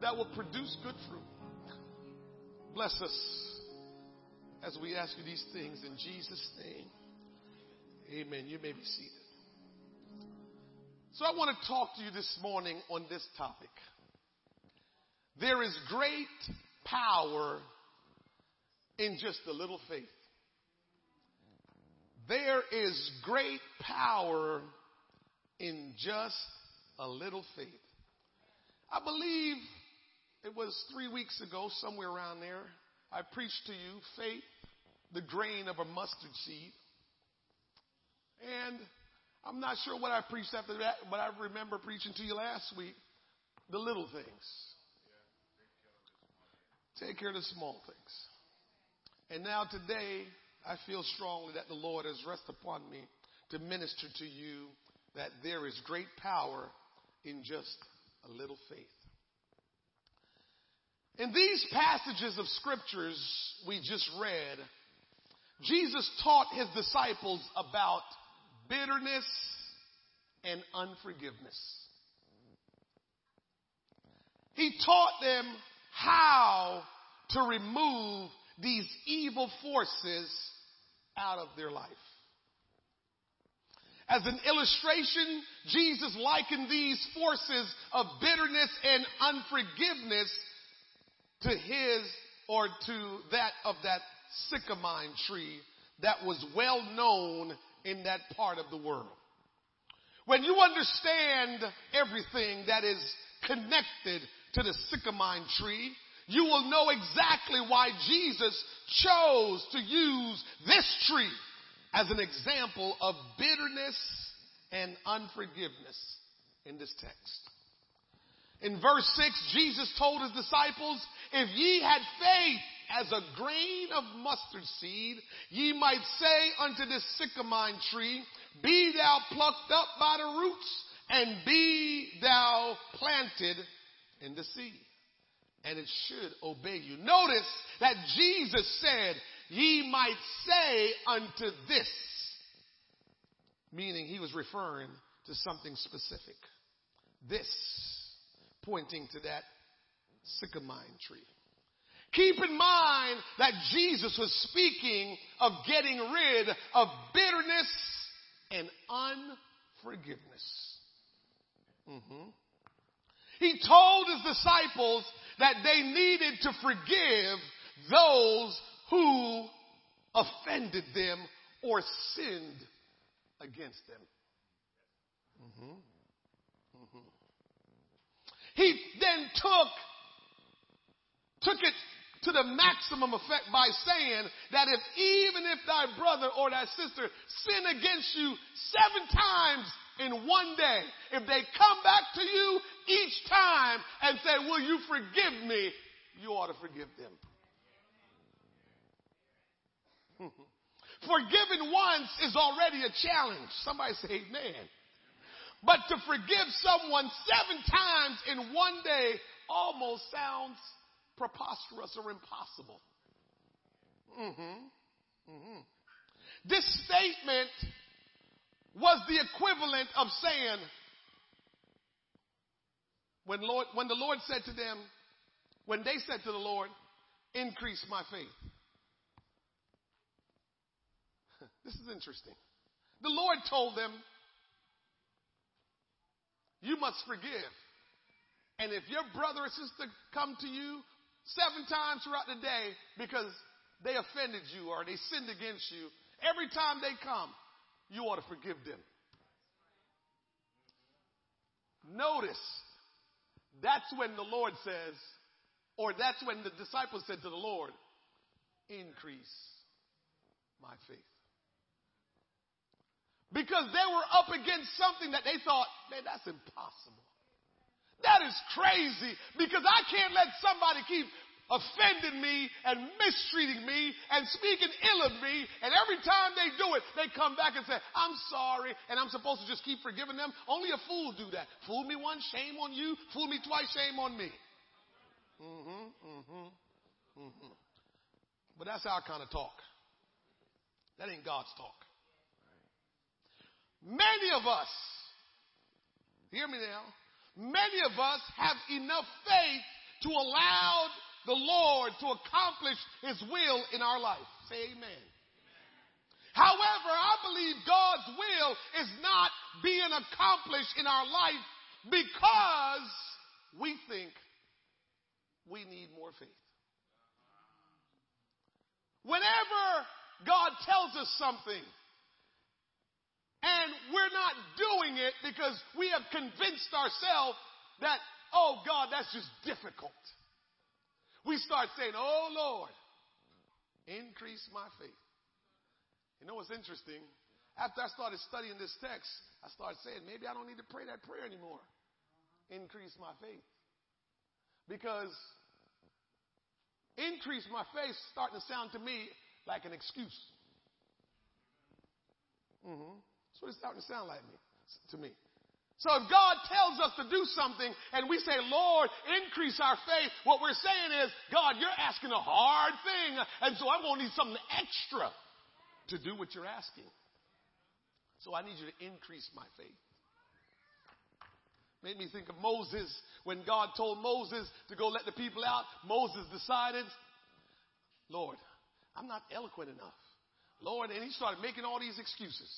that will produce good fruit. Bless us as we ask you these things in Jesus' name. Amen. You may be seated. So I want to talk to you this morning on this topic. There is great power in just a little faith. There is great power in just a little faith. I believe it was three weeks ago, somewhere around there, I preached to you faith, the grain of a mustard seed. And I'm not sure what I preached after that, but I remember preaching to you last week the little things. Take care of the small things. And now today, I feel strongly that the Lord has rested upon me to minister to you that there is great power in just a little faith. In these passages of scriptures we just read, Jesus taught his disciples about bitterness and unforgiveness. He taught them how to remove these evil forces out of their life. As an illustration, Jesus likened these forces of bitterness and unforgiveness to his or to that of that sycamine tree that was well known in that part of the world. When you understand everything that is connected to the sycamine tree, you will know exactly why Jesus chose to use this tree as an example of bitterness and unforgiveness in this text. In verse 6, Jesus told his disciples, if ye had faith as a grain of mustard seed, ye might say unto this sycamine tree, be thou plucked up by the roots and be thou planted in the sea and it should obey you. Notice that Jesus said, ye might say unto this, meaning he was referring to something specific. This, pointing to that sycamine tree. Keep in mind that Jesus was speaking of getting rid of bitterness and unforgiveness. Mm-hmm. He told his disciples that they needed to forgive those who offended them or sinned against them. Mm-hmm. Mm-hmm. He then took took it to the maximum effect by saying that if even if thy brother or thy sister sin against you seven times in one day, if they come back to you each time and say, will you forgive me? You ought to forgive them. Forgiving once is already a challenge. Somebody say amen. But to forgive someone seven times in one day almost sounds preposterous or impossible. Mm-hmm. Mm-hmm. This statement was the equivalent of saying, when, Lord, when the Lord said to them, when they said to the Lord, increase my faith. This is interesting. The Lord told them, you must forgive. And if your brother or sister come to you seven times throughout the day because they offended you or they sinned against you, every time they come, you ought to forgive them. Notice, that's when the Lord says, or that's when the disciples said to the Lord, increase my faith. Because they were up against something that they thought, man, that's impossible. That is crazy because I can't let somebody keep offending me and mistreating me and speaking ill of me. And every time they do it, they come back and say, I'm sorry. And I'm supposed to just keep forgiving them. Only a fool do that. Fool me once, shame on you. Fool me twice, shame on me. Mm-hmm, mm-hmm, mm-hmm. But that's our kind of talk. That ain't God's talk. Many of us, hear me now, many of us have enough faith to allow the Lord to accomplish His will in our life. Say amen. However, I believe God's will is not being accomplished in our life because we think we need more faith. Whenever God tells us something and we're not doing it because we have convinced ourselves that, oh God, that's just difficult we start saying, Oh Lord, increase my faith. You know what's interesting? After I started studying this text, I started saying, maybe I don't need to pray that prayer anymore. Increase my faith. Because increase my faith starting to sound to me like an excuse. Mm-hmm. That's what it's starting to sound like me to me. So if God tells us to do something and we say, Lord, increase our faith, what we're saying is, God, you're asking a hard thing, and so I'm going to need something extra to do what you're asking. So I need you to increase my faith. Made me think of Moses when God told Moses to go let the people out. Moses decided, Lord, I'm not eloquent enough. Lord, and he started making all these excuses.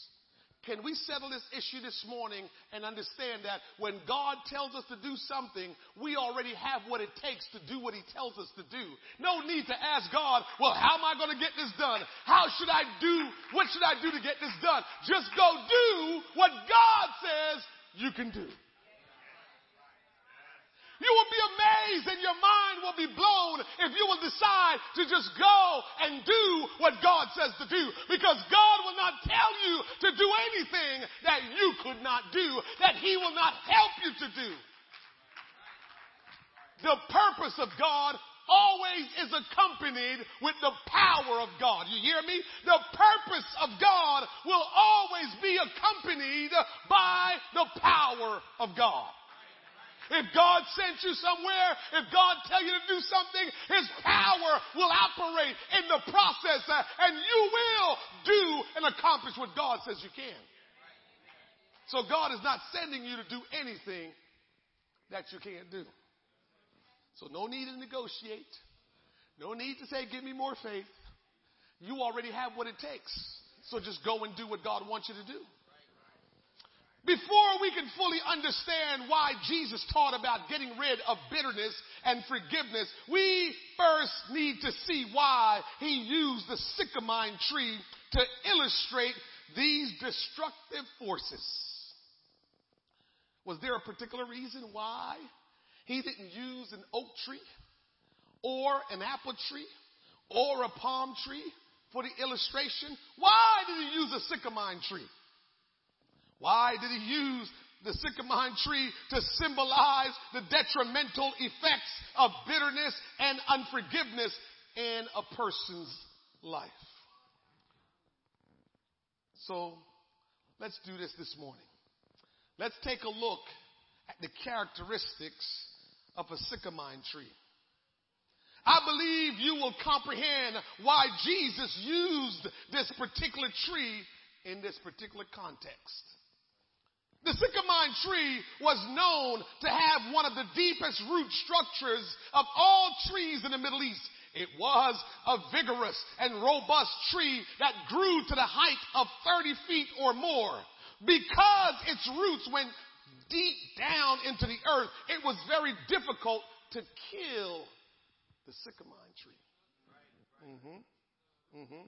Can we settle this issue this morning and understand that when God tells us to do something, we already have what it takes to do what He tells us to do. No need to ask God, well, how am I going to get this done? How should I do? What should I do to get this done? Just go do what God says you can do. You will be amazed and your mind will be blown if you will decide to just go and do what God says to do. Because God will not tell you to do anything that you could not do, that He will not help you to do. The purpose of God always is accompanied with the power of God. You hear me? The purpose of God will always be accompanied by the power of God. If God sent you somewhere, if God tell you to do something, His power will operate in the process uh, and you will do and accomplish what God says you can. So God is not sending you to do anything that you can't do. So no need to negotiate. No need to say, give me more faith. You already have what it takes. So just go and do what God wants you to do. Before we can fully understand why Jesus taught about getting rid of bitterness and forgiveness, we first need to see why he used the sycamine tree to illustrate these destructive forces. Was there a particular reason why he didn't use an oak tree or an apple tree or a palm tree for the illustration? Why did he use a sycamine tree? Why did he use the sycamore tree to symbolize the detrimental effects of bitterness and unforgiveness in a person's life? So let's do this this morning. Let's take a look at the characteristics of a sycamore tree. I believe you will comprehend why Jesus used this particular tree in this particular context. The sycamore tree was known to have one of the deepest root structures of all trees in the Middle East. It was a vigorous and robust tree that grew to the height of 30 feet or more. Because its roots went deep down into the earth, it was very difficult to kill the sycamore tree. Mm-hmm. Mm-hmm.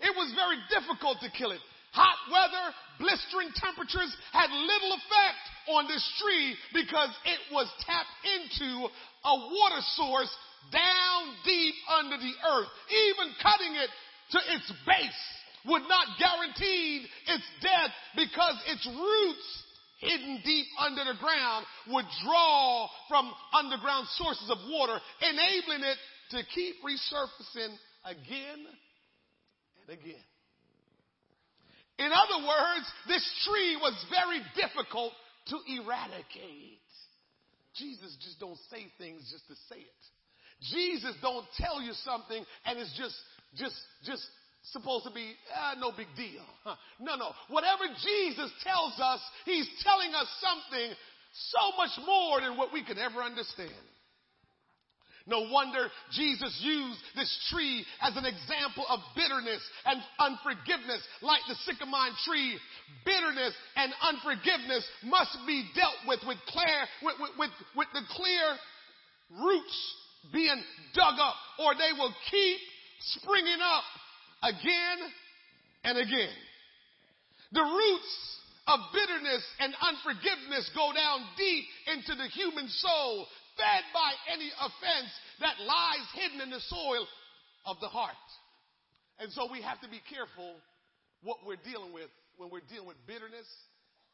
It was very difficult to kill it. Hot weather, blistering temperatures had little effect on this tree because it was tapped into a water source down deep under the earth. Even cutting it to its base would not guarantee its death because its roots hidden deep under the ground would draw from underground sources of water, enabling it to keep resurfacing again and again. In other words, this tree was very difficult to eradicate. Jesus just don't say things just to say it. Jesus don't tell you something and it's just, just, just supposed to be ah, no big deal. Huh. No, no. Whatever Jesus tells us, he's telling us something so much more than what we can ever understand. No wonder Jesus used this tree as an example of bitterness and unforgiveness. Like the sycamore tree, bitterness and unforgiveness must be dealt with with clear, with, with, with, the clear roots being dug up or they will keep springing up again and again. The roots of bitterness and unforgiveness go down deep into the human soul fed by any offense that lies hidden in the soil of the heart. And so we have to be careful what we're dealing with when we're dealing with bitterness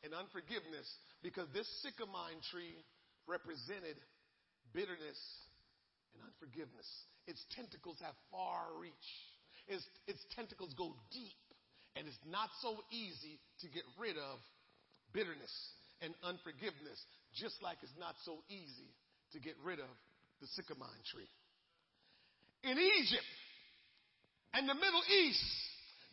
and unforgiveness because this sycamore tree represented bitterness and unforgiveness. Its tentacles have far reach. Its, its tentacles go deep and it's not so easy to get rid of bitterness and unforgiveness, just like it's not so easy to get rid of the sycamore tree. In Egypt and the Middle East,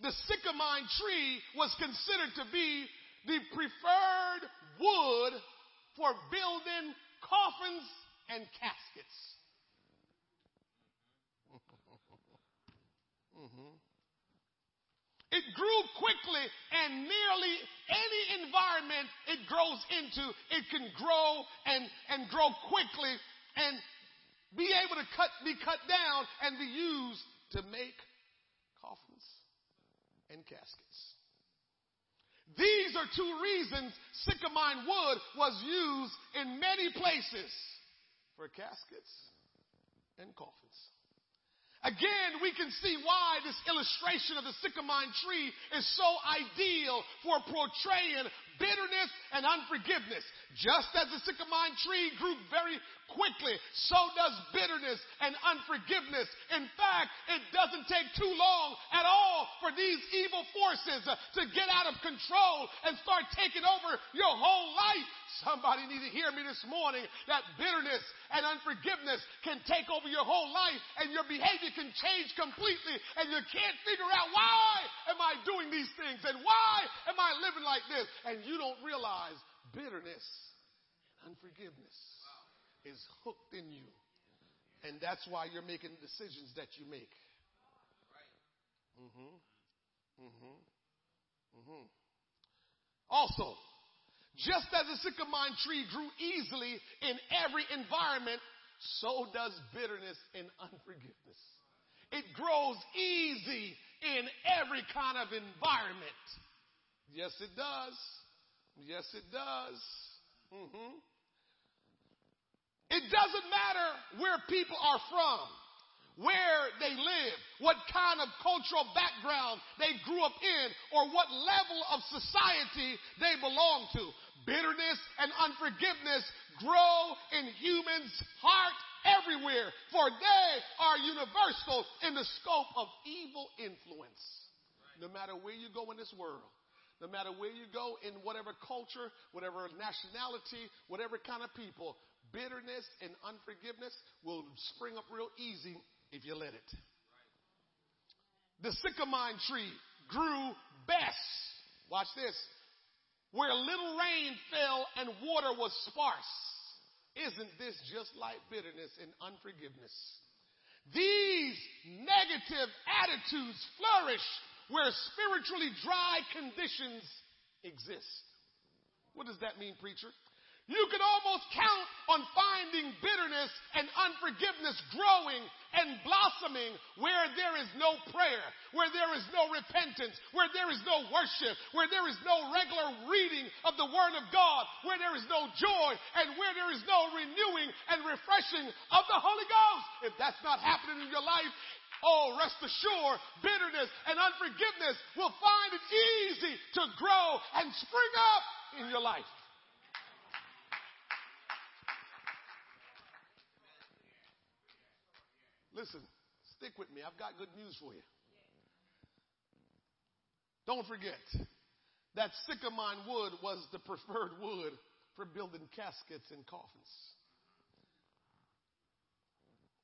the sycamore tree was considered to be the preferred wood for building coffins and caskets. mm-hmm. It grew quickly and nearly any environment it grows into, it can grow and, and grow quickly and be able to cut, be cut down and be used to make coffins and caskets. These are two reasons sycamore wood was used in many places for caskets and coffins. Again, we can see why this illustration of the sycamore tree is so ideal for portraying bitterness and unforgiveness. Just as the sycamore tree grew very quickly, so does bitterness and unforgiveness. In fact, it doesn't take too long at all for these evil forces to get out of control and start taking over your whole life. Somebody need to hear me this morning that bitterness and unforgiveness can take over your whole life and your behavior can change completely and you can't figure out why am I doing these things and why am I living like this? And you don't realize bitterness and unforgiveness is hooked in you. And that's why you're making the decisions that you make. Mm-hmm. Mm-hmm. Mm-hmm. Also, just as a sycamore tree grew easily in every environment, so does bitterness and unforgiveness. It grows easy in every kind of environment. Yes, it does. Yes, it does. Mm-hmm. It doesn't matter where people are from, where they live, what kind of cultural background they grew up in, or what level of society they belong to. Bitterness and unforgiveness grow in humans' heart everywhere, for they are universal in the scope of evil influence. No matter where you go in this world, no matter where you go in whatever culture, whatever nationality, whatever kind of people, bitterness and unforgiveness will spring up real easy if you let it. The sycamore tree grew best. Watch this. Where little rain fell and water was sparse. Isn't this just like bitterness and unforgiveness? These negative attitudes flourish where spiritually dry conditions exist. What does that mean, preacher? You can almost count on finding bitterness and unforgiveness growing and blossoming where there is no prayer, where there is no repentance, where there is no worship, where there is no regular reading of the Word of God, where there is no joy, and where there is no renewing and refreshing of the Holy Ghost. If that's not happening in your life, Oh, rest assured, bitterness and unforgiveness will find it easy to grow and spring up in your life. Listen, stick with me. I've got good news for you. Don't forget that sycamore wood was the preferred wood for building caskets and coffins.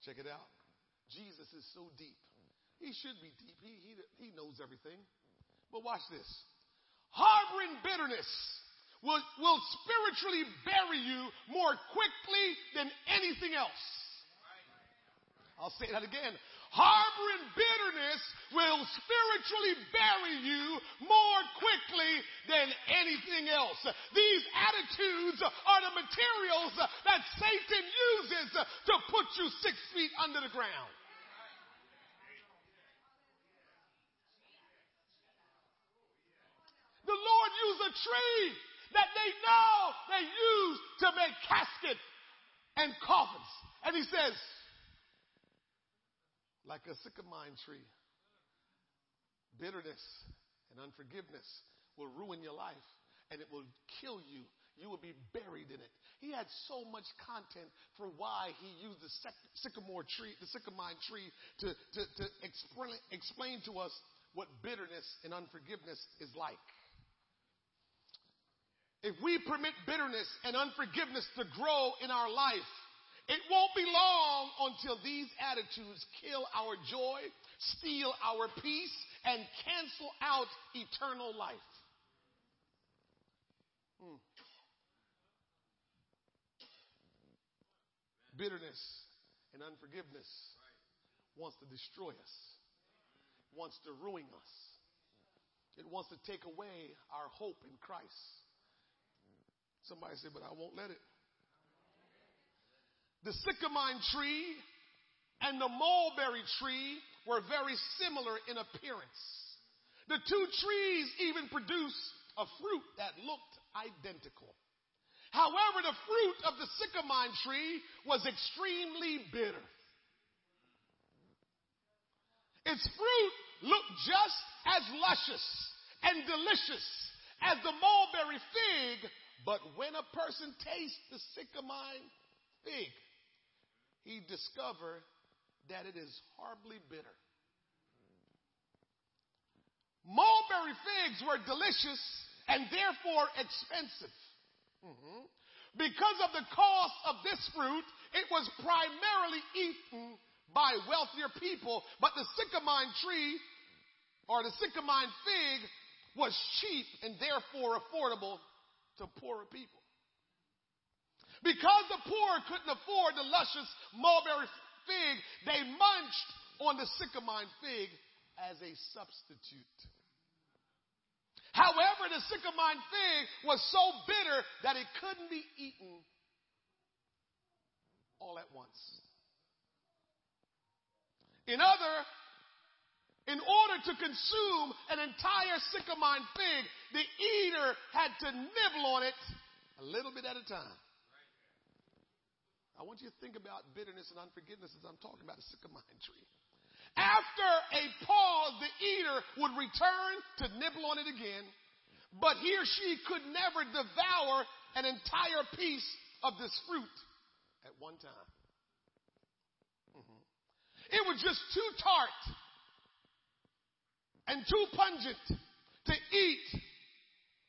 Check it out. Jesus is so deep. He should be deep. He, he, he knows everything. But watch this. Harboring bitterness will, will spiritually bury you more quickly than anything else. I'll say that again. Harboring bitterness will spiritually bury you more quickly than anything else. These attitudes are the materials that Satan uses to put you six feet under the ground. The Lord used a tree that they know they use to make caskets and coffins. And he says, like a sycamore tree. Bitterness and unforgiveness will ruin your life and it will kill you. You will be buried in it. He had so much content for why he used the sycamore tree, the sycamore tree to, to, to explain, explain to us what bitterness and unforgiveness is like. If we permit bitterness and unforgiveness to grow in our life, it won't be long until these attitudes kill our joy, steal our peace, and cancel out eternal life. Hmm. Bitterness and unforgiveness wants to destroy us, wants to ruin us. It wants to take away our hope in Christ. Somebody said, but I won't let it the sycamore tree and the mulberry tree were very similar in appearance. The two trees even produced a fruit that looked identical. However, the fruit of the sycamore tree was extremely bitter. Its fruit looked just as luscious and delicious as the mulberry fig, but when a person tastes the sycamore fig, he discovered that it is horribly bitter. Mulberry figs were delicious and therefore expensive. Mm-hmm. Because of the cost of this fruit, it was primarily eaten by wealthier people, but the sycamore tree or the sycamore fig was cheap and therefore affordable to poorer people. Because the poor couldn't afford the luscious mulberry fig, they munched on the sycamore fig as a substitute. However, the sycamore fig was so bitter that it couldn't be eaten all at once. In other, in order to consume an entire sycamore fig, the eater had to nibble on it a little bit at a time. I want you to think about bitterness and unforgiveness as I'm talking about a sycamore tree. After a pause, the eater would return to nibble on it again, but he or she could never devour an entire piece of this fruit at one time. Mm-hmm. It was just too tart and too pungent to eat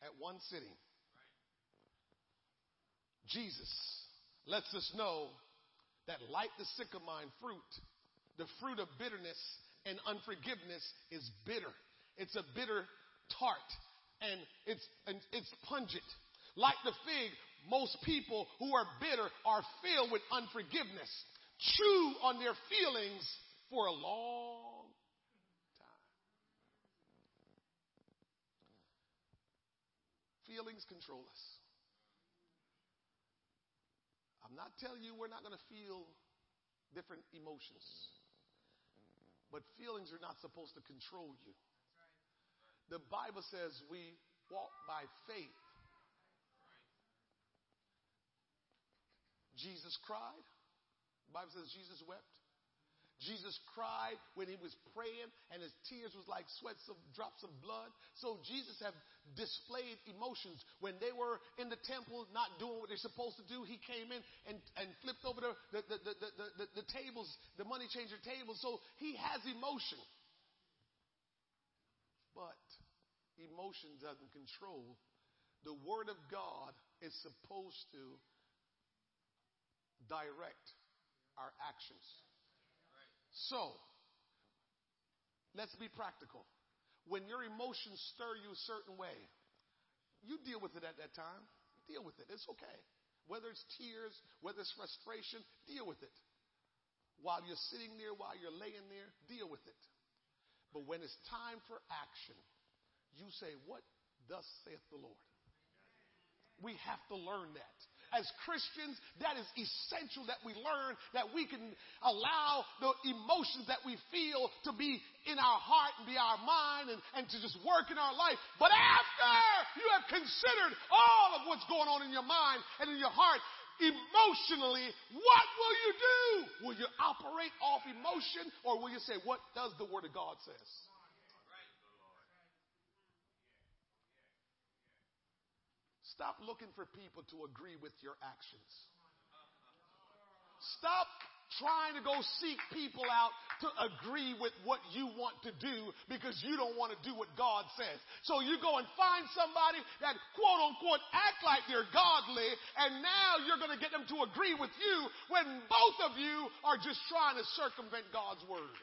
at one sitting. Jesus lets us know that like the sycamore fruit, the fruit of bitterness and unforgiveness is bitter. It's a bitter tart and it's, and it's pungent. Like the fig, most people who are bitter are filled with unforgiveness, chew on their feelings for a long time. Feelings control us. I'm not telling you we're not going to feel different emotions. But feelings are not supposed to control you. The Bible says we walk by faith. Jesus cried. The Bible says Jesus wept. Jesus cried when he was praying and his tears was like sweats of drops of blood. So Jesus have displayed emotions. When they were in the temple not doing what they're supposed to do, he came in and, and flipped over the, the, the, the, the, the tables, the money changer tables. So he has emotion. But emotion doesn't control. The word of God is supposed to direct our actions. So, let's be practical. When your emotions stir you a certain way, you deal with it at that time. Deal with it. It's okay. Whether it's tears, whether it's frustration, deal with it. While you're sitting there, while you're laying there, deal with it. But when it's time for action, you say, What thus saith the Lord? We have to learn that as Christians, that is essential that we learn that we can allow the emotions that we feel to be in our heart and be our mind and, and to just work in our life. But after you have considered all of what's going on in your mind and in your heart, emotionally, what will you do? Will you operate off emotion or will you say, what does the Word of God says? Stop looking for people to agree with your actions. Stop trying to go seek people out to agree with what you want to do because you don't want to do what God says. So you go and find somebody that quote unquote act like they're godly and now you're going to get them to agree with you when both of you are just trying to circumvent God's word.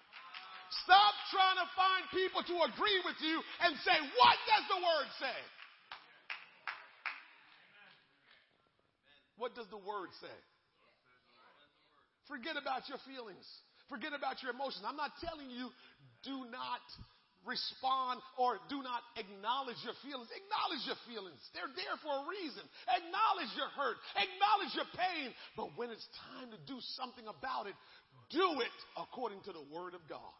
Stop trying to find people to agree with you and say, what does the word say? What does the word say? Forget about your feelings. Forget about your emotions. I'm not telling you do not respond or do not acknowledge your feelings. Acknowledge your feelings. They're there for a reason. Acknowledge your hurt. Acknowledge your pain. But when it's time to do something about it, do it according to the word of God.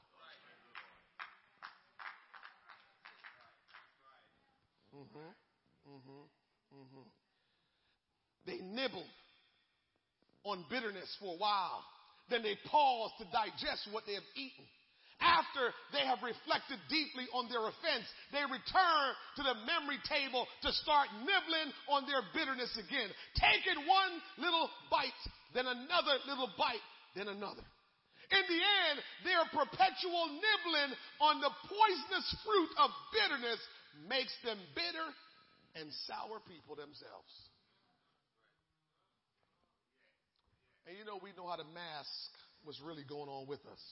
Mm-hmm. Mm-hmm. Mm-hmm. They nibble on bitterness for a while. Then they pause to digest what they have eaten. After they have reflected deeply on their offense, they return to the memory table to start nibbling on their bitterness again. Taking one little bite, then another little bite, then another. In the end, their perpetual nibbling on the poisonous fruit of bitterness makes them bitter and sour people themselves. And you know, we know how to mask what's really going on with us.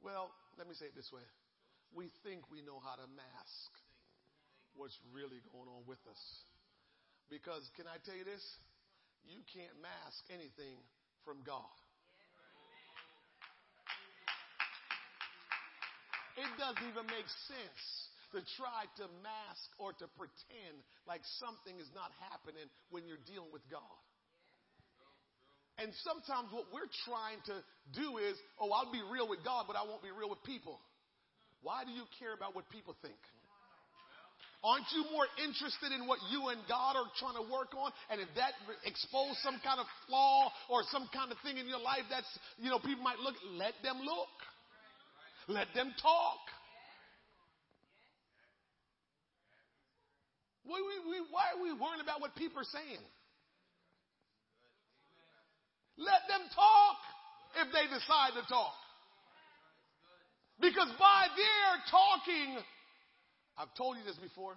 Well, let me say it this way. We think we know how to mask what's really going on with us. Because, can I tell you this? You can't mask anything from God. It doesn't even make sense to try to mask or to pretend like something is not happening when you're dealing with God. And sometimes what we're trying to do is, oh, I'll be real with God, but I won't be real with people. Why do you care about what people think? Aren't you more interested in what you and God are trying to work on? And if that exposes some kind of flaw or some kind of thing in your life that's, you know, people might look, let them look. Let them talk. Why, why are we worrying about what people are saying? Let them talk if they decide to talk. Because by their talking, I've told you this before,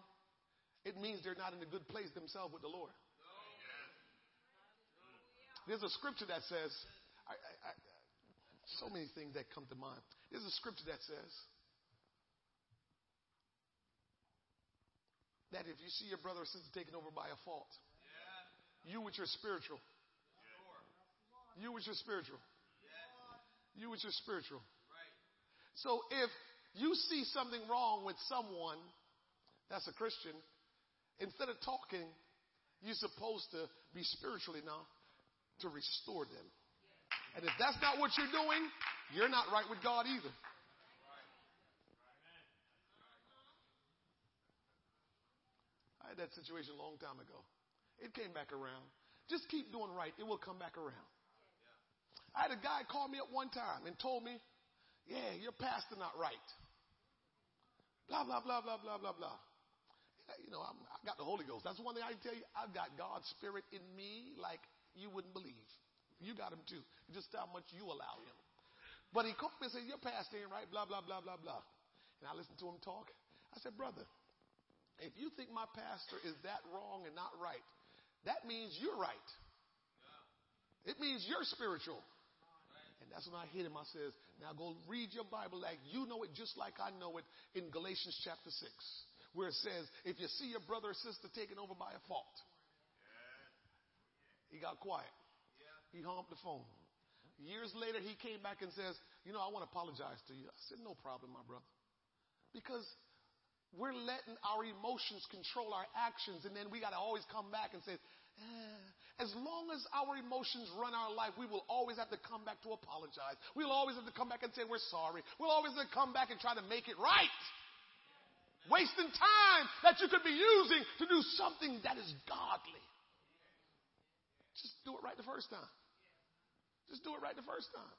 it means they're not in a good place themselves with the Lord. there's a scripture that says, I, I, I, so many things that come to mind. There's a scripture that says that if you see your brother or sister taken over by a fault, you with your spiritual, you was your spiritual, you was your spiritual. So if you see something wrong with someone that's a Christian, instead of talking, you're supposed to be spiritual enough to restore them. And if that's not what you're doing, you're not right with God either. I had that situation a long time ago. It came back around. Just keep doing right, it will come back around. I had a guy call me up one time and told me, Yeah, your pastor not right. Blah, blah, blah, blah, blah, blah, blah. You know, I'm, I got the Holy Ghost. That's one thing I can tell you. I've got God's Spirit in me like you wouldn't believe. You got him too. Just how much you allow him. But he called me and said, Your pastor ain't right, blah, blah, blah, blah, blah. And I listened to him talk. I said, Brother, if you think my pastor is that wrong and not right, that means you're right. It means you're spiritual. And that's when I hit him. I says, now go read your Bible like you know it just like I know it in Galatians chapter 6, where it says, if you see your brother or sister taken over by a fault, he got quiet. He up the phone. Years later, he came back and says, you know, I want to apologize to you. I said, no problem, my brother. Because we're letting our emotions control our actions, and then we got to always come back and say, eh. As long as our emotions run our life, we will always have to come back to apologize. We'll always have to come back and say we're sorry. We'll always have to come back and try to make it right. Wasting time that you could be using to do something that is godly. Just do it right the first time. Just do it right the first time.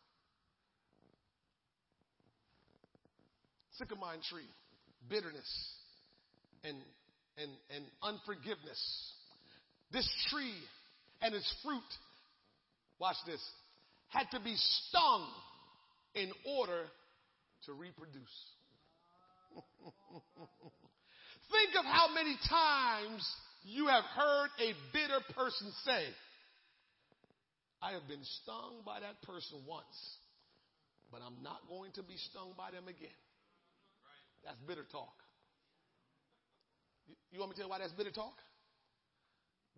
Sycamore tree bitterness and, and, and unforgiveness. This tree and its fruit, watch this, had to be stung in order to reproduce. Think of how many times you have heard a bitter person say, I have been stung by that person once, but I'm not going to be stung by them again. That's bitter talk. You want me to tell you why that's bitter talk?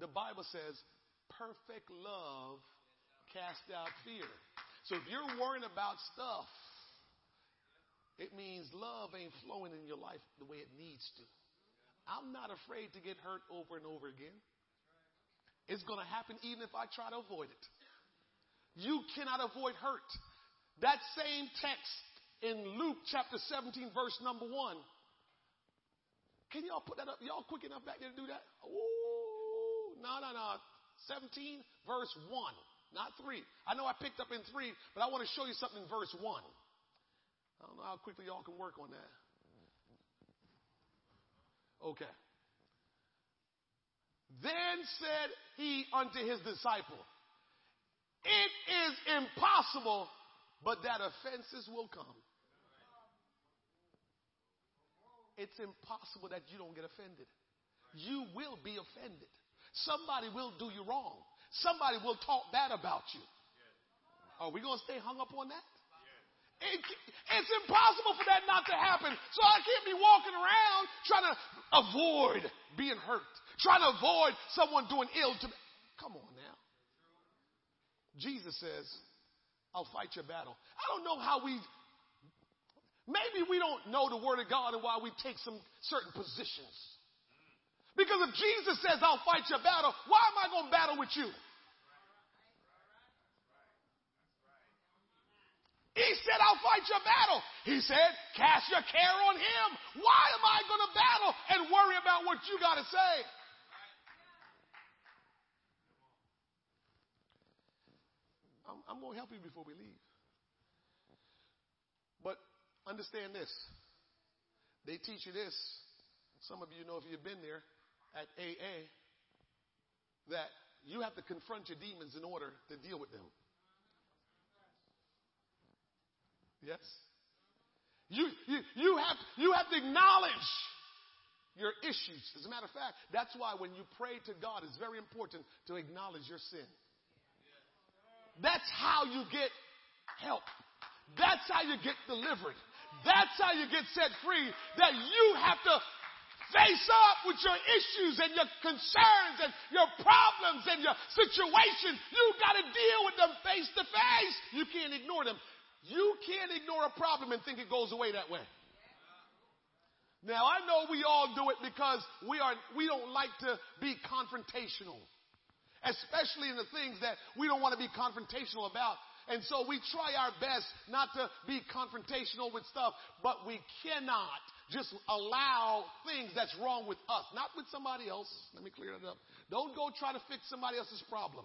The Bible says perfect love cast out fear. So if you're worrying about stuff, it means love ain't flowing in your life the way it needs to. I'm not afraid to get hurt over and over again. It's going to happen even if I try to avoid it. You cannot avoid hurt. That same text in Luke chapter 17, verse number 1. Can y'all put that up? Y'all quick enough back there to do that? Ooh, no, no, no. 17, verse 1, not 3. I know I picked up in 3, but I want to show you something in verse 1. I don't know how quickly y'all can work on that. Okay. Then said he unto his disciple, It is impossible, but that offenses will come. It's impossible that you don't get offended. You will be offended. Somebody will do you wrong. Somebody will talk bad about you. Are we going to stay hung up on that? It, it's impossible for that not to happen. So I can't be walking around trying to avoid being hurt, trying to avoid someone doing ill to me. Come on now. Jesus says, I'll fight your battle. I don't know how we Maybe we don't know the Word of God and why we take some certain positions. Because if Jesus says, I'll fight your battle, why am I going to battle with you? He said, I'll fight your battle. He said, cast your care on him. Why am I going to battle and worry about what you got to say? I'm, I'm going to help you before we leave. But Understand this. They teach you this. Some of you know if you've been there at AA, that you have to confront your demons in order to deal with them. Yes? You, you, you, have, you have to acknowledge your issues. As a matter of fact, that's why when you pray to God, it's very important to acknowledge your sin. That's how you get help. That's how you get delivered. That's how you get set free. That you have to face up with your issues and your concerns and your problems and your situations. You got to deal with them face to face. You can't ignore them. You can't ignore a problem and think it goes away that way. Now I know we all do it because we are we don't like to be confrontational. Especially in the things that we don't want to be confrontational about. And so we try our best not to be confrontational with stuff, but we cannot just allow things that's wrong with us, not with somebody else. Let me clear that up. Don't go try to fix somebody else's problem.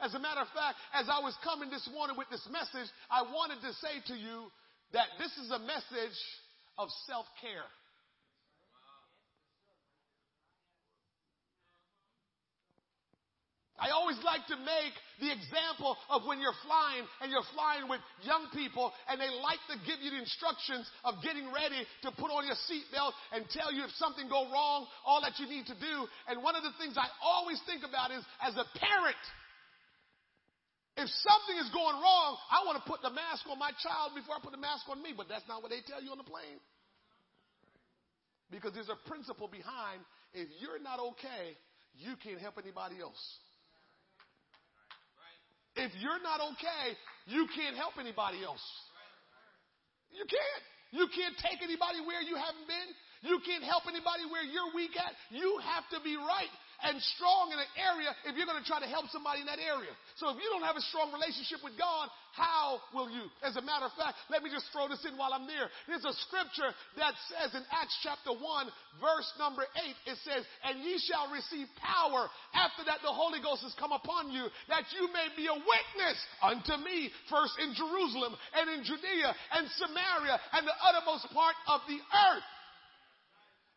As a matter of fact, as I was coming this morning with this message, I wanted to say to you that this is a message of self care. I always like to make the example of when you're flying and you're flying with young people and they like to give you the instructions of getting ready to put on your seatbelt and tell you if something go wrong, all that you need to do. And one of the things I always think about is as a parent, if something is going wrong, I want to put the mask on my child before I put the mask on me, but that's not what they tell you on the plane. Because there's a principle behind if you're not okay, you can't help anybody else. If you're not okay, you can't help anybody else. You can't. You can't take anybody where you haven't been. You can't help anybody where you're weak at. You have to be right and strong in an area if you're going to try to help somebody in that area. So if you don't have a strong relationship with God, how will you? As a matter of fact, let me just throw this in while I'm there. There's a scripture that says in Acts chapter 1, verse number 8, it says, And ye shall receive power after that the Holy Ghost has come upon you, that you may be a witness unto me, first in Jerusalem and in Judea and Samaria and the uttermost part of the earth.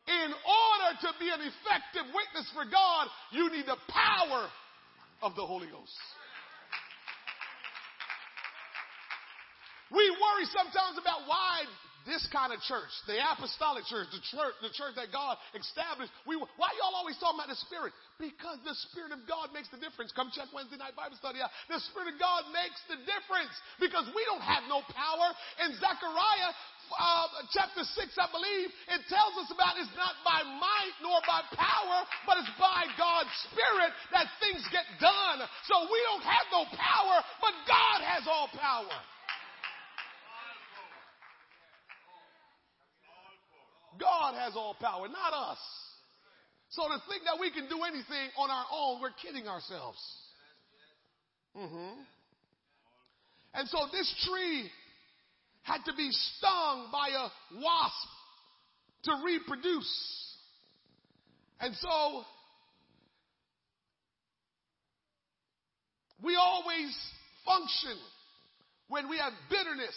In order to be an effective witness for God, you need the power of the Holy Ghost. We worry sometimes about why this kind of church, the apostolic church, the church, the church that God established. We, why y'all always talking about the Spirit? Because the Spirit of God makes the difference. Come check Wednesday night Bible study out. The Spirit of God makes the difference because we don't have no power. In Zechariah uh, chapter 6, I believe, it tells us about it's not by might nor by power, but it's by God's Spirit that things get done. So we don't have no power, but God has all power. God has all power, not us. So to think that we can do anything on our own, we're kidding ourselves. Mm-hmm. And so this tree had to be stung by a wasp to reproduce. And so we always function when we have bitterness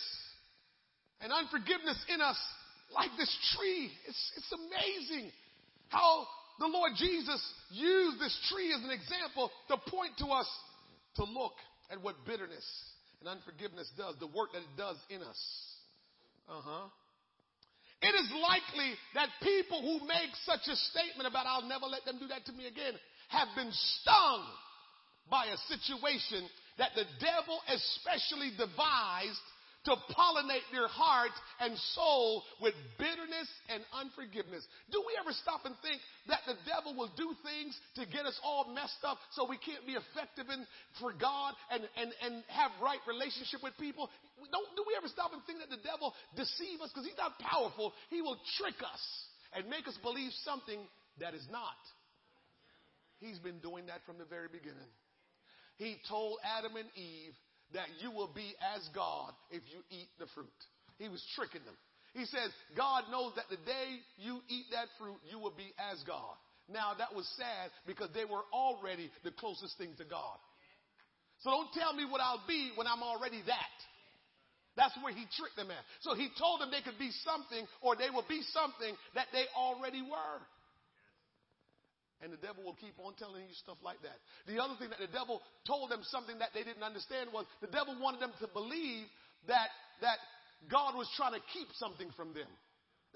and unforgiveness in us like this tree. It's, it's amazing how the Lord Jesus used this tree as an example to point to us to look at what bitterness and unforgiveness does, the work that it does in us. Uh huh. It is likely that people who make such a statement about I'll never let them do that to me again have been stung by a situation that the devil especially devised to pollinate their heart and soul with bitterness and unforgiveness. Do we ever stop and think that the devil will do things to get us all messed up so we can't be effective in for God and, and, and have right relationship with people? Don't, do we ever stop and think that the devil deceive us? Because he's not powerful. He will trick us and make us believe something that is not. He's been doing that from the very beginning. He told Adam and Eve that you will be as God if you eat the fruit. He was tricking them. He says, God knows that the day you eat that fruit, you will be as God. Now that was sad because they were already the closest thing to God. So don't tell me what I'll be when I'm already that. That's where he tricked them at. So he told them they could be something or they will be something that they already were. And the devil will keep on telling you stuff like that. The other thing that the devil told them something that they didn't understand was the devil wanted them to believe that, that God was trying to keep something from them.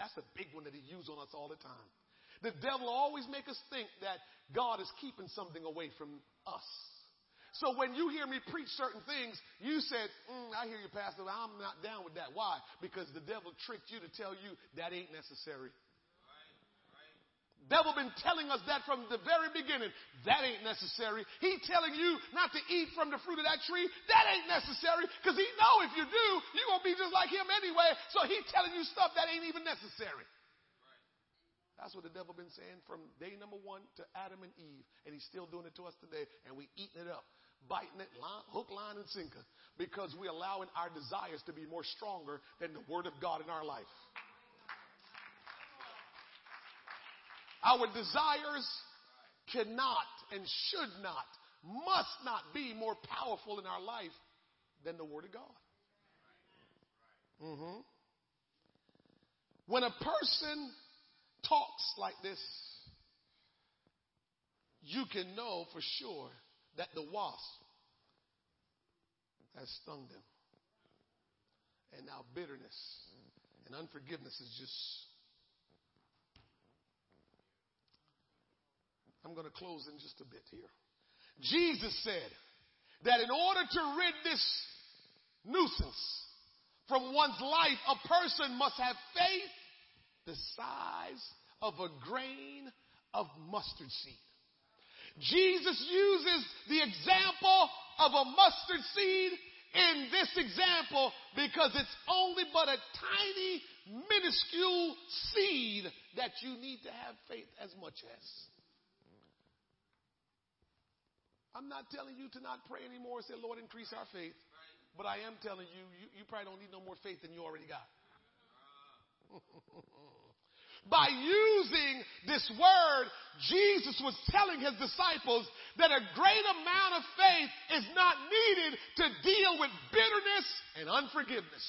That's a big one that he used on us all the time. The devil always make us think that God is keeping something away from us. So when you hear me preach certain things, you said, mm, I hear you, Pastor, I'm not down with that. Why? Because the devil tricked you to tell you that ain't necessary. Devil been telling us that from the very beginning. That ain't necessary. He telling you not to eat from the fruit of that tree. That ain't necessary because he know if you do, you're going to be just like him anyway. So he telling you stuff that ain't even necessary. That's what the devil been saying from day number one to Adam and Eve. And he's still doing it to us today. And we eating it up, biting it line, hook, line, and sinker because we're allowing our desires to be more stronger than the word of God in our life. Our desires cannot and should not, must not be more powerful in our life than the Word of God. Mm-hmm. When a person talks like this, you can know for sure that the wasp has stung them. And now bitterness and unforgiveness is just I'm going to close in just a bit here. Jesus said that in order to rid this nuisance from one's life, a person must have faith the size of a grain of mustard seed. Jesus uses the example of a mustard seed in this example because it's only but a tiny, minuscule seed that you need to have faith as much as. I'm not telling you to not pray anymore and say, Lord, increase our faith. But I am telling you, you, you probably don't need no more faith than you already got. By using this word, Jesus was telling his disciples that a great amount of faith is not needed to deal with bitterness and unforgiveness.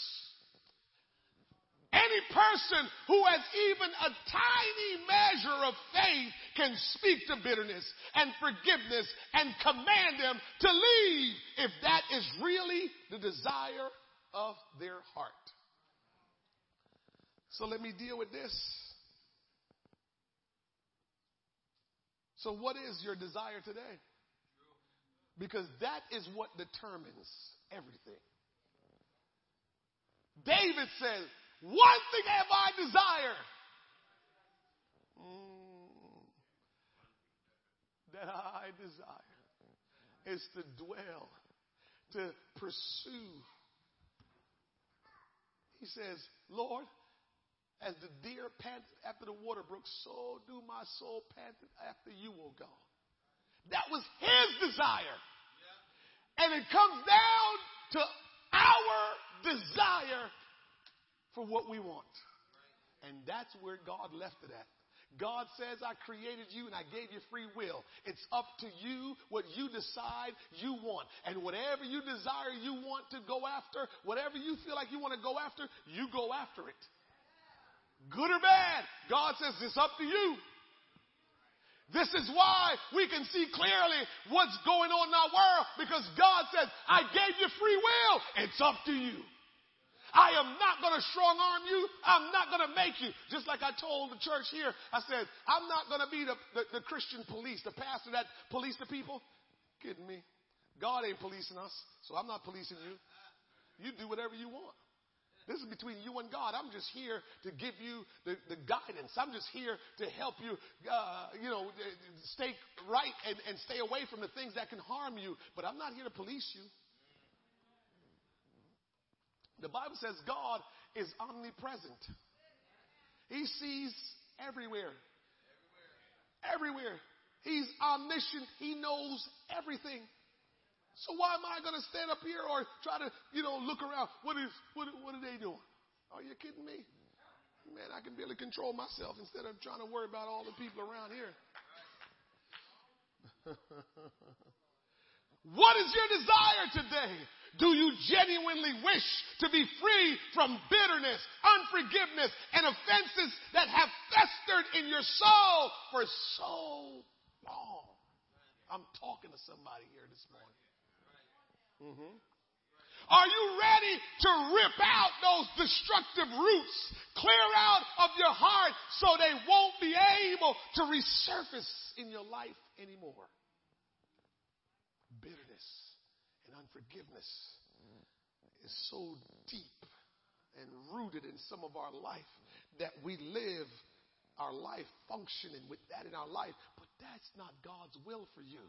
Any person who has even a tiny measure of faith can speak to bitterness and forgiveness and command them to leave if that is really the desire of their heart. So let me deal with this. So, what is your desire today? Because that is what determines everything. David says, one thing have I desire. Mm, that I desire is to dwell, to pursue. He says, Lord, as the deer panteth after the water brook, so do my soul pant after you, O God. That was his desire. And it comes down to our desire for what we want. And that's where God left it at. God says, I created you and I gave you free will. It's up to you what you decide you want. And whatever you desire you want to go after, whatever you feel like you want to go after, you go after it. Good or bad, God says it's up to you. This is why we can see clearly what's going on in our world because God says, I gave you free will. It's up to you. I am not going to strong arm you. I'm not going to make you. Just like I told the church here, I said, I'm not going to be the, the, the Christian police, the pastor that police the people. Kidding me. God ain't policing us, so I'm not policing you. You do whatever you want. This is between you and God. I'm just here to give you the, the guidance. I'm just here to help you, uh, you know, stay right and, and stay away from the things that can harm you. But I'm not here to police you. The Bible says God is omnipresent. He sees everywhere. Everywhere. He's omniscient. He knows everything. So why am I going to stand up here or try to, you know, look around? What is, what, what are they doing? Are you kidding me? Man, I can barely control myself instead of trying to worry about all the people around here. what is your desire today? Do you genuinely wish to be free from bitterness, unforgiveness, and offenses that have festered in your soul for so long? I'm talking to somebody here this morning. Mm-hmm. Are you ready to rip out those destructive roots, clear out of your heart so they won't be able to resurface in your life anymore? Bitterness Unforgiveness is so deep and rooted in some of our life that we live our life functioning with that in our life, but that's not God's will for you.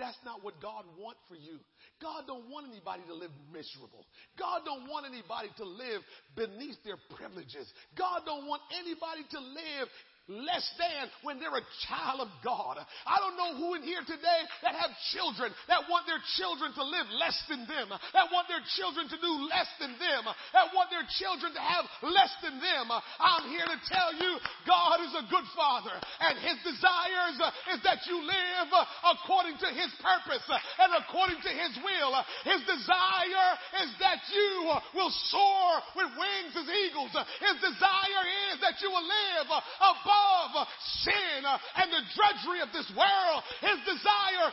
That's not what God wants for you. God don't want anybody to live miserable. God don't want anybody to live beneath their privileges. God don't want anybody to live less than when they're a child of God. I don't know who in here today that have children that want their children to live less than them, that want their children to do less than them, that want their children to have less than them. I'm here to tell you God is a good father and his desires is that you live according to his purpose and according to his will. His desire is that you will soar with wings as eagles. His desire is that you will live above above sin and the drudgery of this world. His desire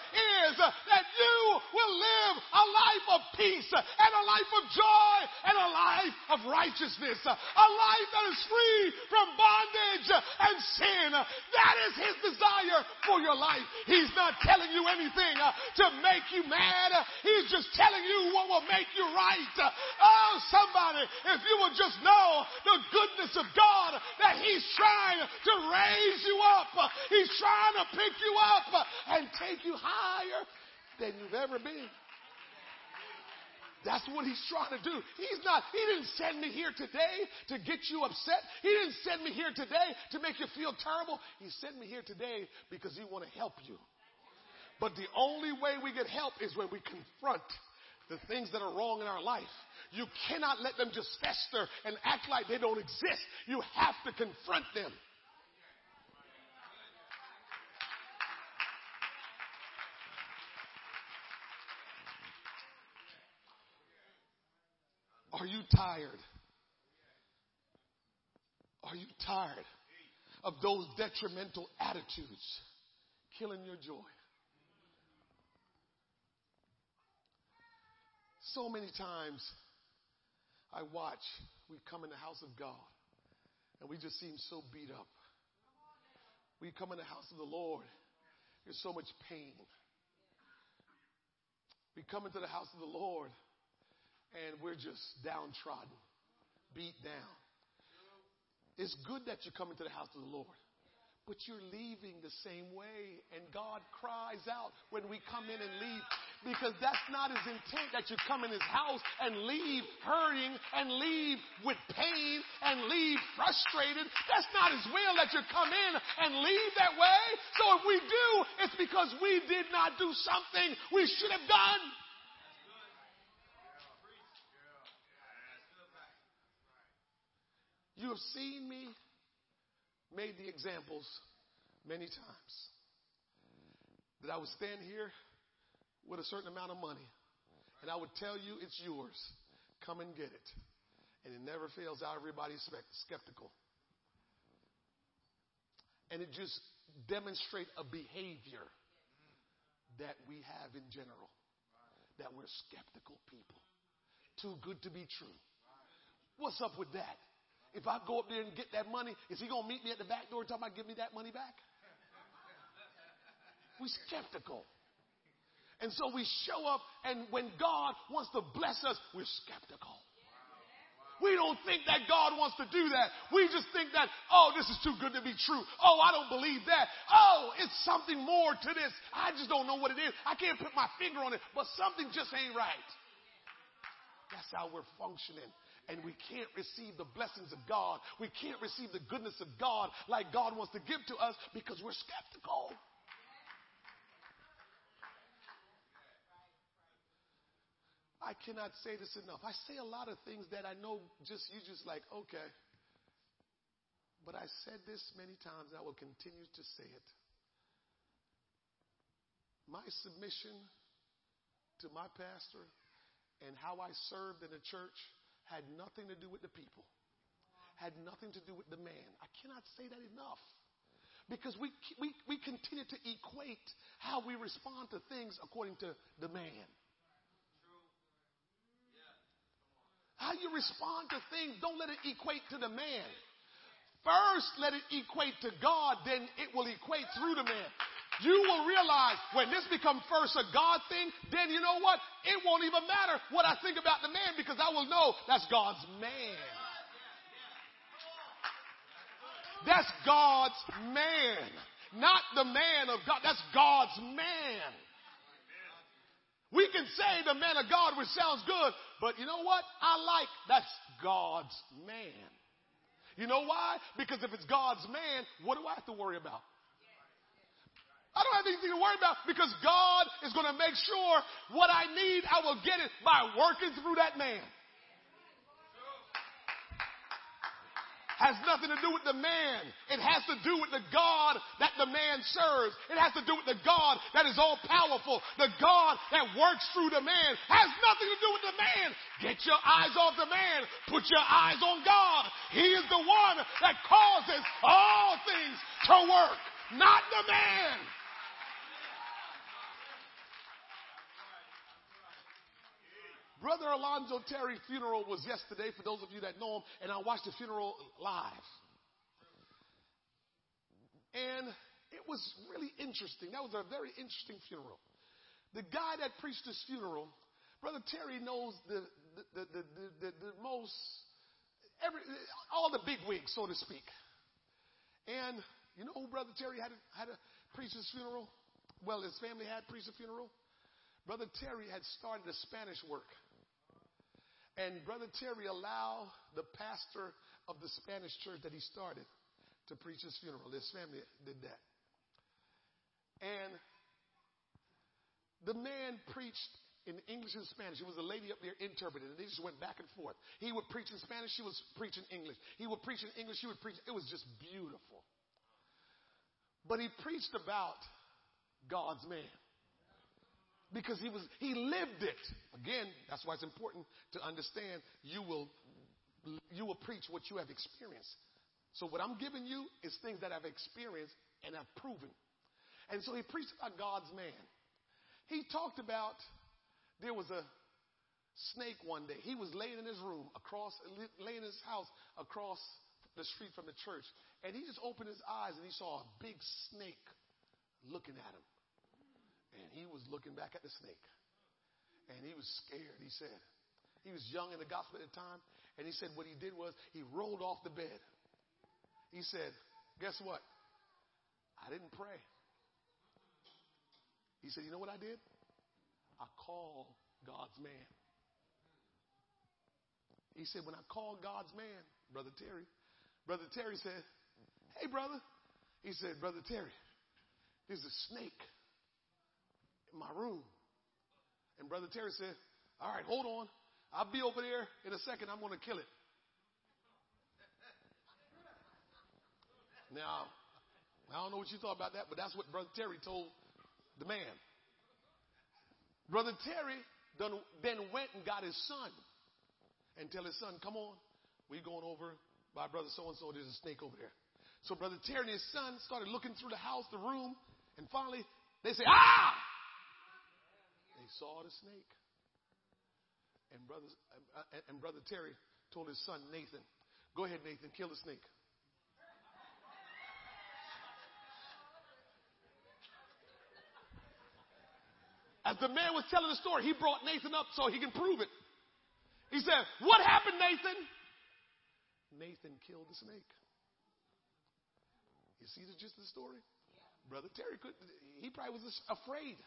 is that you will live a life of peace and a life of joy and a life of righteousness. A life that is free from bondage and sin. That is his desire for your life. He's not telling you anything to make you mad. He's just telling you what will make you right. Oh, somebody, if you will just know the goodness of God that he's trying to to raise you up. He's trying to pick you up and take you higher than you've ever been. That's what he's trying to do. He's not, he didn't send me here today to get you upset. He didn't send me here today to make you feel terrible. He sent me here today because he want to help you. But the only way we get help is when we confront the things that are wrong in our life. You cannot let them just fester and act like they don't exist. You have to confront them. Are you tired? Are you tired of those detrimental attitudes killing your joy? So many times I watch, we come in the house of God and we just seem so beat up. We come in the house of the Lord, there's so much pain. We come into the house of the Lord and we're just downtrodden, beat down. It's good that you're coming to the house of the Lord, but you're leaving the same way. And God cries out when we come in and leave because that's not his intent that you come in his house and leave hurting and leave with pain and leave frustrated. That's not his will that you come in and leave that way. So if we do, it's because we did not do something we should have done. You have seen me made the examples many times that I would stand here with a certain amount of money and I would tell you it's yours. Come and get it. And it never fails out. Everybody's skeptical. And it just demonstrates a behavior that we have in general. That we're skeptical people. Too good to be true. What's up with that? If I go up there and get that money, is he going to meet me at the back door and talking about give me that money back? We're skeptical. And so we show up, and when God wants to bless us, we're skeptical. We don't think that God wants to do that. We just think that, oh, this is too good to be true. Oh, I don't believe that. Oh, it's something more to this. I just don't know what it is. I can't put my finger on it, but something just ain't right. That's how we're functioning and we can't receive the blessings of God. We can't receive the goodness of God like God wants to give to us because we're skeptical. I cannot say this enough. I say a lot of things that I know just you just like, okay. But I said this many times, I will continue to say it. My submission to my pastor and how I served in the church had nothing to do with the people, had nothing to do with the man. I cannot say that enough. Because we, we, we continue to equate how we respond to things according to the man. How you respond to things, don't let it equate to the man. First, let it equate to God, then it will equate through the man. You will realize when this becomes first a God thing, then you know what? It won't even matter what I think about the man because I will know that's God's man. That's God's man. Not the man of God. That's God's man. We can say the man of God, which sounds good, but you know what? I like that's God's man. You know why? Because if it's God's man, what do I have to worry about? I don't have anything to worry about because God is going to make sure what I need, I will get it by working through that man. has nothing to do with the man. It has to do with the God that the man serves. It has to do with the God that is all powerful. The God that works through the man has nothing to do with the man. Get your eyes off the man. Put your eyes on God. He is the one that causes all things to work, not the man. Brother Alonzo Terry's funeral was yesterday, for those of you that know him, and I watched the funeral live. And it was really interesting. That was a very interesting funeral. The guy that preached this funeral, Brother Terry knows the, the, the, the, the most, every, all the big wigs, so to speak. And you know who Brother Terry had had to preach his funeral? Well, his family had preached a funeral. Brother Terry had started a Spanish work. And Brother Terry allowed the pastor of the Spanish church that he started to preach his funeral. His family did that. And the man preached in English and Spanish. It was a lady up there interpreting, and they just went back and forth. He would preach in Spanish, she was preaching English. He would preach in English, she would preach. It was just beautiful. But he preached about God's man because he was he lived it. Again that's why it's important to understand you will you will preach what you have experienced. So what i'm giving you is things that i've experienced and I've proven. And so he preached about god's man. He talked about there was a snake one day. He was laying in his room across laying in his house across the street from the church. And he just opened his eyes and he saw a big snake looking at him and he was looking back at the snake. And he was scared, he said. He was young in the gospel at the time. And he said what he did was he rolled off the bed. He said, Guess what? I didn't pray. He said, You know what I did? I called God's man. He said, When I called God's man, Brother Terry, Brother Terry said, Hey, brother. He said, Brother Terry, there's a snake in my room. And Brother Terry said, All right, hold on. I'll be over there in a second. I'm going to kill it. Now, I don't know what you thought about that, but that's what Brother Terry told the man. Brother Terry then went and got his son and tell his son, Come on, we going over by Brother so and so. There's a snake over there. So Brother Terry and his son started looking through the house, the room, and finally they say, Ah! Saw the snake. And brother, uh, and brother Terry told his son Nathan, "Go ahead, Nathan, kill the snake." As the man was telling the story, he brought Nathan up so he can prove it. He said, What happened, Nathan? Nathan killed the snake. You see the gist of the story? Brother Terry could he probably was afraid.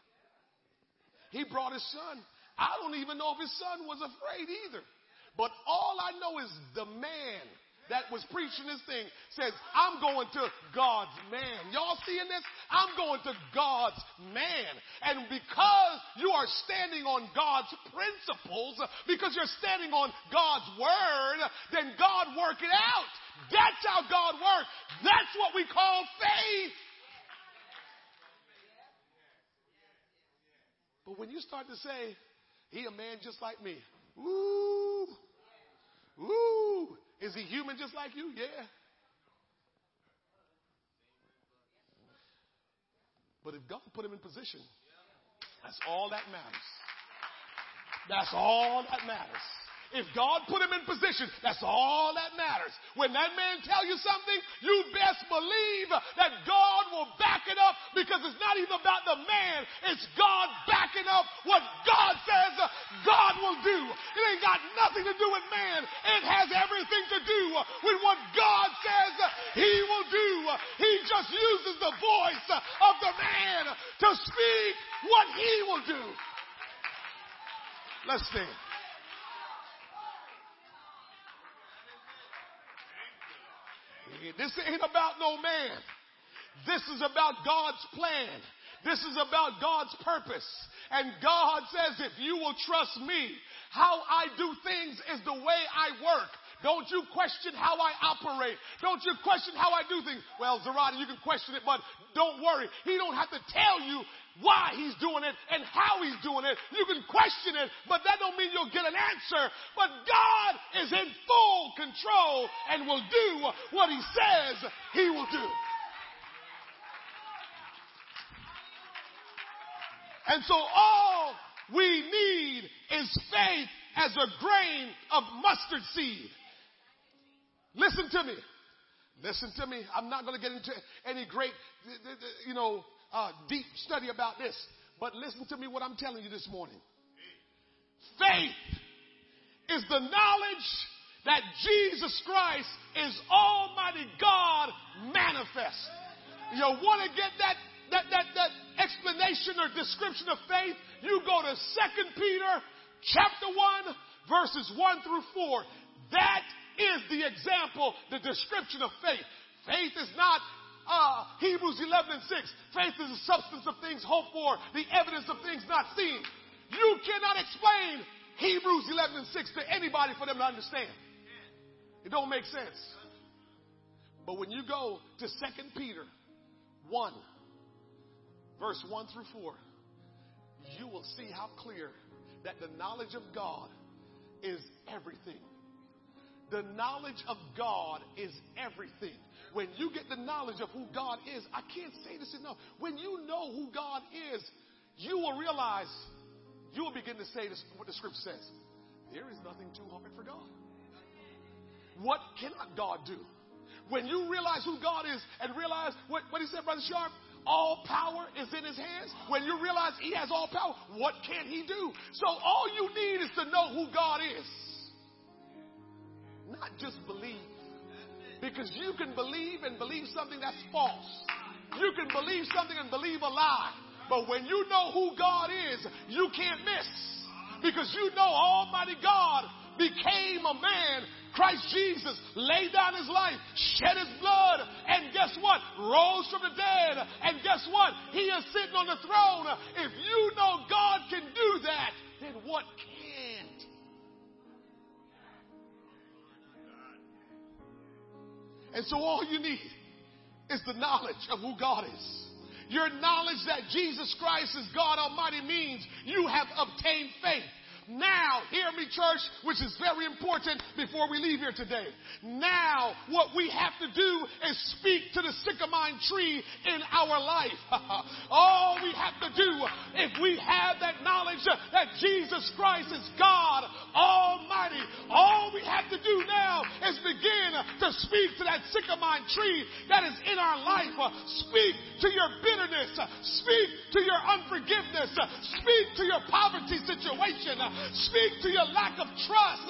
He brought his son. I don't even know if his son was afraid either. But all I know is the man that was preaching this thing says, I'm going to God's man. Y'all seeing this? I'm going to God's man. And because you are standing on God's principles, because you're standing on God's word, then God work it out. That's how God works. That's what we call faith. But when you start to say, he a man just like me, ooh, ooh, is he human just like you? Yeah. But if God put him in position, that's all that matters. That's all that matters. If God put him in position, that's all that matters. When that man tell you something, you best believe that God will back it up because it's not even about the man. It's God backing up what God says God will do. It ain't got nothing to do with man. It has everything to do with what God says he will do. He just uses the voice of the man to speak what he will do. Let's stand. This ain't about no man. This is about God's plan. This is about God's purpose. And God says, if you will trust me, how I do things is the way I work. Don't you question how I operate. Don't you question how I do things. Well, Zarada, you can question it, but don't worry. He don't have to tell you why he's doing it and how he's doing it. You can question it, but that don't mean you'll get an answer. But God is in full control and will do what he says he will do. And so all we need is faith as a grain of mustard seed. Listen to me. Listen to me. I'm not going to get into any great, you know, uh, deep study about this, but listen to me what I'm telling you this morning. Faith is the knowledge that Jesus Christ is Almighty God manifest. You want to get that, that, that, that explanation or description of faith? You go to 2 Peter chapter 1 verses 1 through 4. That is the example, the description of faith. Faith is not uh, Hebrews 11 and 6. Faith is the substance of things hoped for, the evidence of things not seen. You cannot explain Hebrews 11 and 6 to anybody for them to understand. It don't make sense. But when you go to 2 Peter 1, verse 1 through 4, you will see how clear that the knowledge of God is everything. The knowledge of God is everything. When you get the knowledge of who God is, I can't say this enough. When you know who God is, you will realize, you will begin to say this, what the scripture says. There is nothing too hard for God. What cannot God do? When you realize who God is and realize what, what he said, Brother Sharp, all power is in his hands. When you realize he has all power, what can he do? So all you need is to know who God is not just believe. Because you can believe and believe something that's false. You can believe something and believe a lie. But when you know who God is, you can't miss. Because you know Almighty God became a man. Christ Jesus laid down his life, shed his blood, and guess what? Rose from the dead. And guess what? He is sitting on the throne. If you know God can do that, then what can't? And so all you need is the knowledge of who God is. Your knowledge that Jesus Christ is God Almighty means you have obtained faith. Now, hear me, church, which is very important before we leave here today. Now, what we have to do is speak to the sycamine tree in our life. All we have to do, if we have that knowledge that Jesus Christ is God Almighty, all we have to do now is begin to speak to that sycamine tree that is in our life. Speak to your bitterness. Speak to your unforgiveness. Speak to your poverty situation. Speak to your lack of trust.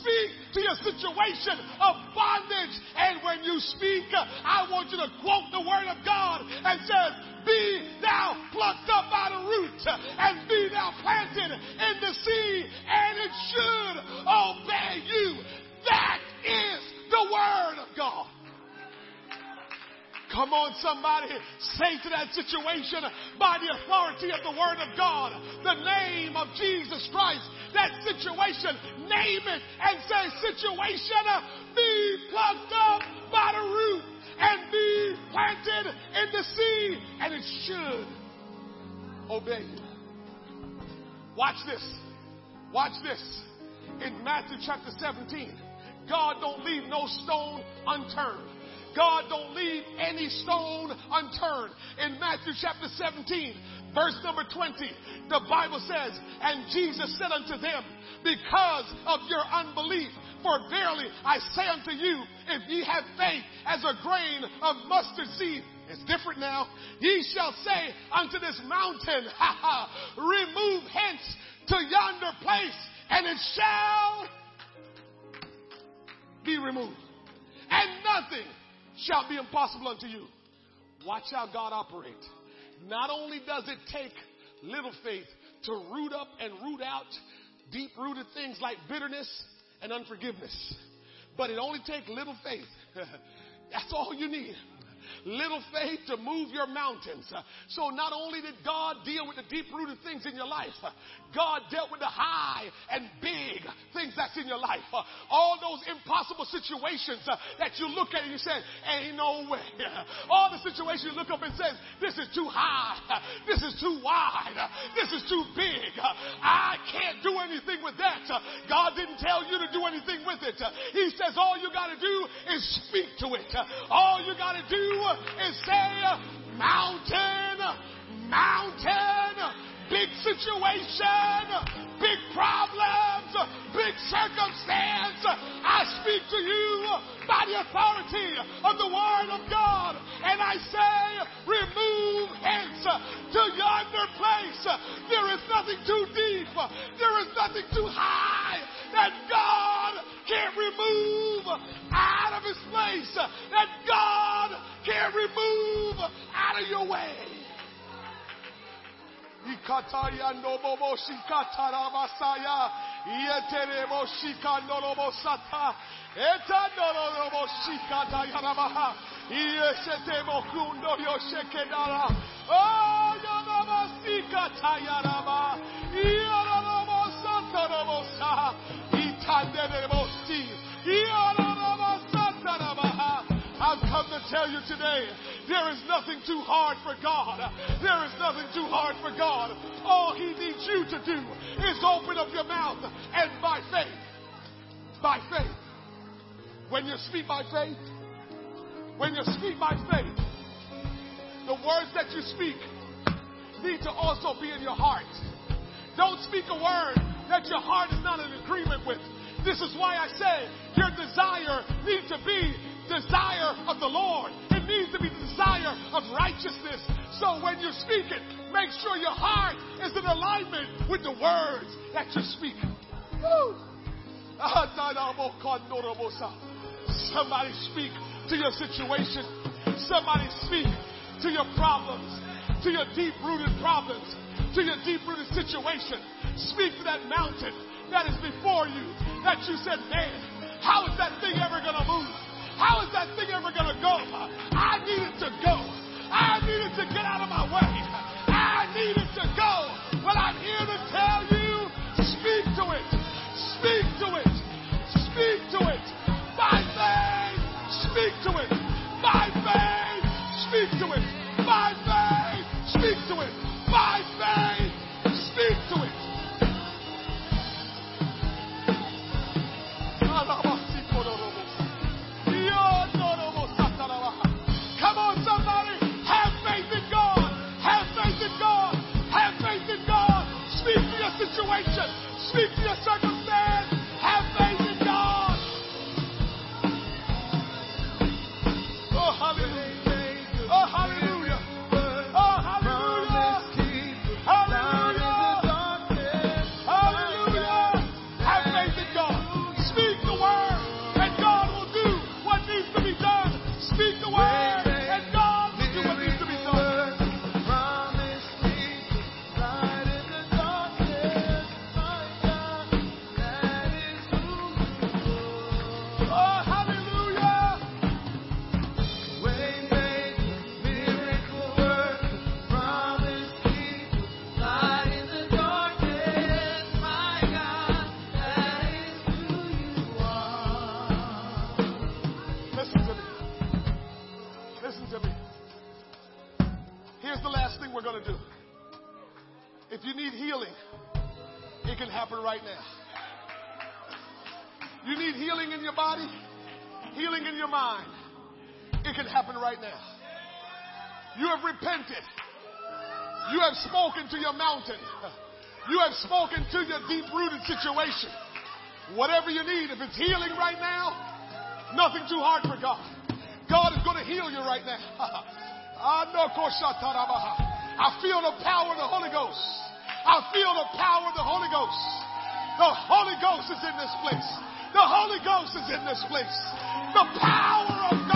Speak to your situation of bondage. And when you speak, I want you to quote the word of God and says, be thou plucked up by the root and be thou planted in the sea and it should obey you. That is the word of God. Come on, somebody. Say to that situation by the authority of the Word of God, the name of Jesus Christ, that situation, name it and say, situation, be plucked up by the root and be planted in the sea, and it should obey you. Watch this. Watch this. In Matthew chapter 17, God don't leave no stone unturned. God don't leave any stone unturned. In Matthew chapter 17, Verse number 20, the Bible says, And Jesus said unto them, Because of your unbelief, for verily I say unto you, if ye have faith as a grain of mustard seed, it's different now. Ye shall say unto this mountain, ha ha, remove hence to yonder place, and it shall be removed. And nothing shall be impossible unto you. Watch how God operates. Not only does it take little faith to root up and root out deep rooted things like bitterness and unforgiveness, but it only takes little faith. That's all you need little faith to move your mountains. So not only did God deal with the deep rooted things in your life, God dealt with the high and big things that's in your life. All those impossible situations that you look at and you say, ain't no way. All the situations you look up and say, this is too high. This is too wide. This is too big. I can't do anything with that. God didn't tell you to do anything with it. He says all you got to do is speak to it. All you got to do is say, mountain, mountain, big situation, big problems, big circumstance. I speak to you by the authority of the Word of God, and I say, remove hence to yonder place. There is nothing too deep, there is nothing too high that God can't remove out of his place, that God can't remove out of your way. Oh, I've come to tell you today, there is nothing too hard for God. There is nothing too hard for God. All He needs you to do is open up your mouth and by faith, by faith, when you speak by faith, when you speak by faith, the words that you speak need to also be in your heart. Don't speak a word that your heart is not in agreement with. This is why I say your desire needs to be desire of the Lord. It needs to be desire of righteousness. So when you speak it, make sure your heart is in alignment with the words that you speak. Somebody speak to your situation. Somebody speak to your problems, to your deep rooted problems, to your deep rooted situation. Speak to that mountain that is before you that you said, man, how is that thing ever going to move? How is that thing ever going to go? I need it to go. I need it to get out of my way. I need it to go. But I'm here to tell you, speak to it. Speak to it. Speak to it. By faith, speak to it. By faith, speak to it. By faith, speak to it. By faith, speak to it. Come on, somebody. Have faith in God. Have faith in God. Have faith in God. Speak to your situation. Speak to your circumstance. we're going to do. If you need healing, it can happen right now. You need healing in your body, healing in your mind. It can happen right now. You have repented. You have spoken to your mountain. You have spoken to your deep rooted situation. Whatever you need, if it's healing right now, nothing too hard for God. God is going to heal you right now. Ah, I feel the power of the Holy Ghost. I feel the power of the Holy Ghost. The Holy Ghost is in this place. The Holy Ghost is in this place. The power of God.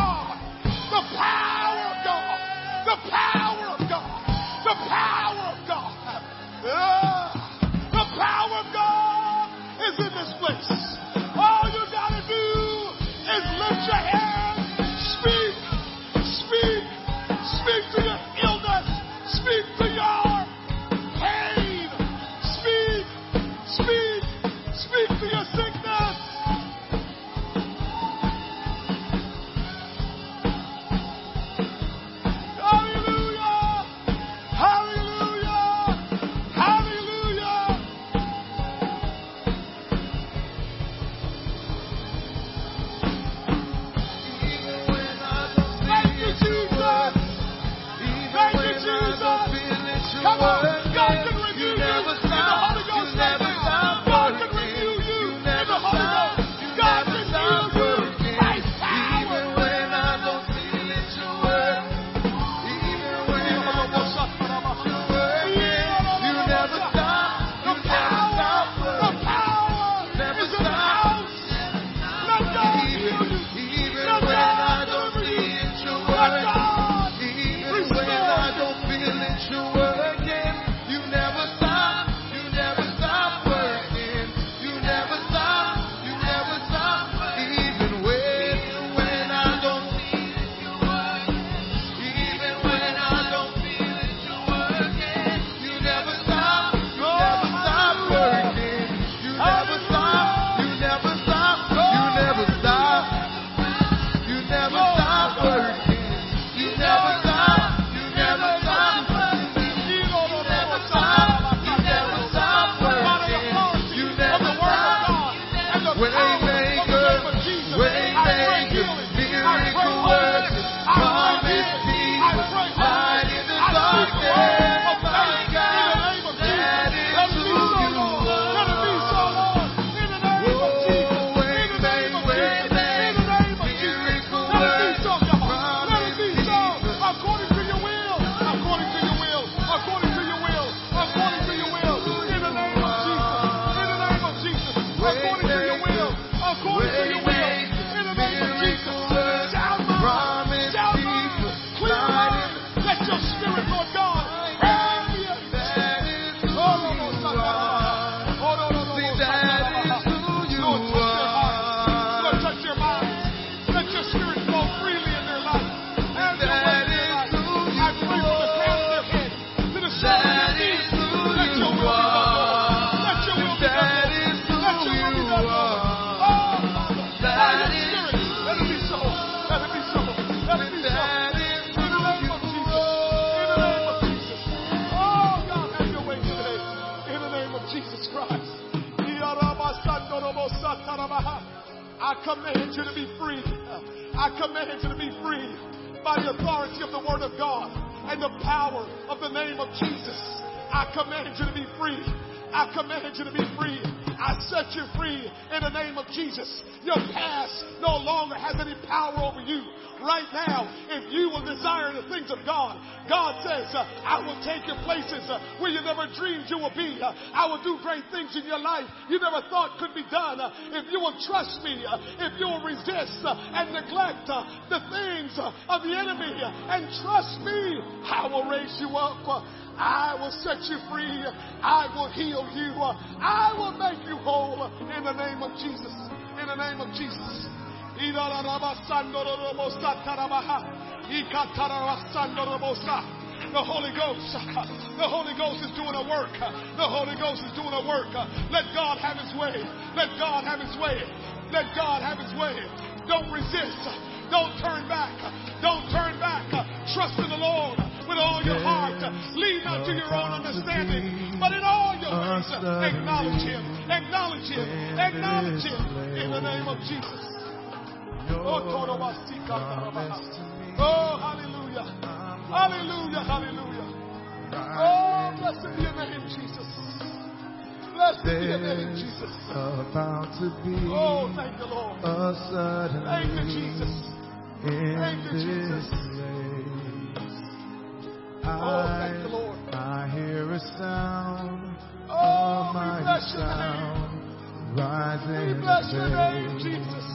trust me, uh, if you'll resist uh, and neglect uh, the things of the enemy and trust me, I will raise you up. I will set you free. I will heal you. I will make you whole in the name of Jesus. In the name of Jesus. The Holy Ghost, the Holy Ghost is doing a work. The Holy Ghost is doing a work. Let God have his way. Let God have his way. Let God have his way. Don't resist. Don't turn back. Don't turn back. Trust in the Lord with all your heart. Lean not to your own understanding, but in all your ways acknowledge him. Acknowledge him. Acknowledge him in the name of Jesus. Oh, oh hallelujah. Hallelujah, hallelujah. Oh, blessed be your name, Jesus. Blessed be your name, Jesus. About to be oh, thank the Lord. A sudden thank you, Jesus. In thank you, Jesus. Place. Oh, thank the Lord. I hear a sound. Oh, my we bless your name. Rising we bless your name, Jesus.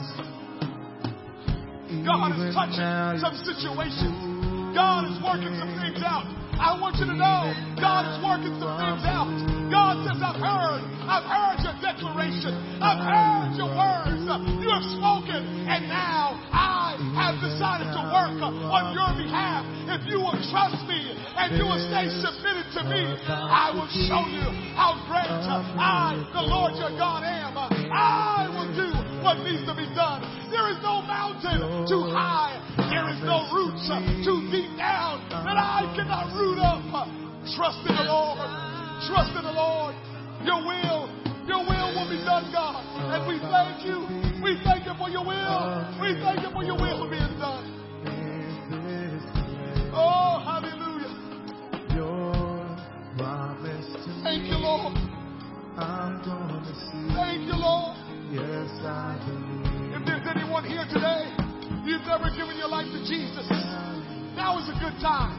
God is touching some situations. God is working some things out. I want you to know God is working some things out. God says, I've heard, I've heard your declaration, I've heard your words. You have spoken, and now I have decided to work on your behalf. If you will trust me and you will stay submitted to me, I will show you how great I, the Lord your God, am. I will do what needs to be done. There is no mountain too high. There is no roots too deep down that I cannot root up. Trust in the Lord. Trust in the Lord. Your will, your will will be done, God. And we thank you. We thank you for your will. We thank you for your will for being done. in this place. Oh, hallelujah. Your promise to Thank you, Lord. I'm gonna see. Thank you, Lord. Yes, I believe. If there's anyone here today, you've never given your life to Jesus, now is a good time.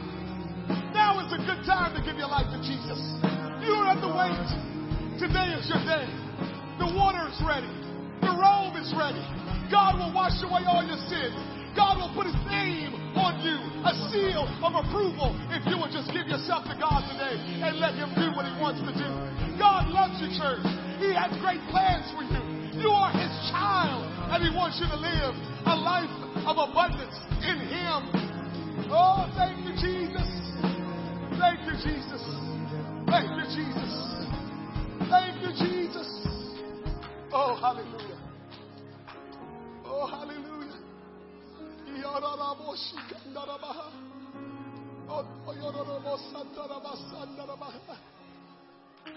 Now is a good time to give your life to Jesus. You don't have to wait. Today is your day. The water is ready. The robe is ready. God will wash away all your sins. God will put his name on you, a seal of approval, if you will just give yourself to God today and let him do what he wants to do. God loves you, church. He has great plans for you. You are his child, and he wants you to live a life of abundance in him. Oh, thank you, Jesus. Thank you, Jesus. Thank you, Jesus. Thank you, Jesus. Oh, hallelujah. Oh, hallelujah.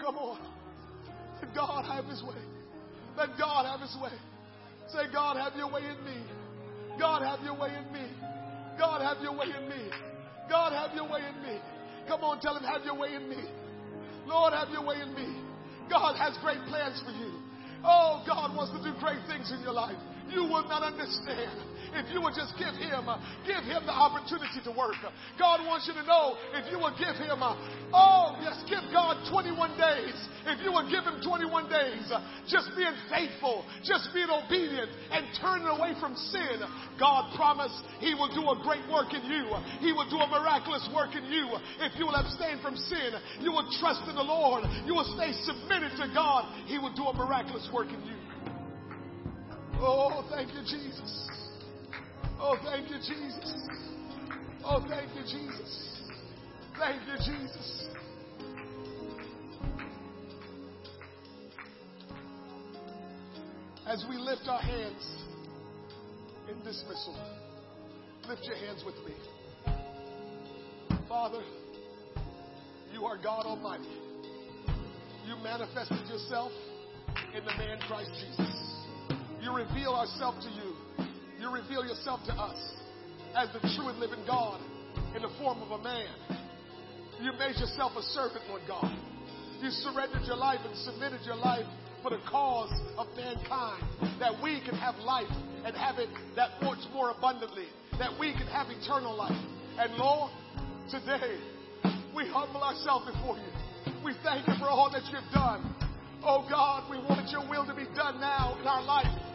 Come on. God have his way. Let God have his way. Say, God, have your way in me. God, have your way in me. God, have your way in me. God, have your way in me. Come on, tell him, have your way in me. Lord, have your way in me. God has great plans for you. Oh, God wants to do great things in your life. You will not understand if you will just give him, uh, give him the opportunity to work. God wants you to know if you will give him, uh, oh yes, give God 21 days. If you will give him 21 days, uh, just being faithful, just being obedient, and turning away from sin, God promised He will do a great work in you. He will do a miraculous work in you. If you will abstain from sin, you will trust in the Lord, you will stay submitted to God, He will do a miraculous work in you. Oh, thank you, Jesus. Oh, thank you, Jesus. Oh, thank you, Jesus. Thank you, Jesus. As we lift our hands in dismissal, lift your hands with me. Father, you are God Almighty. You manifested yourself in the man Christ Jesus. You reveal ourselves to you. You reveal yourself to us as the true and living God in the form of a man. You made yourself a servant, Lord God. You surrendered your life and submitted your life for the cause of mankind, that we can have life and have it that much more abundantly, that we can have eternal life. And Lord, today we humble ourselves before you. We thank you for all that you've done. Oh God, we want your will to be done now in our life.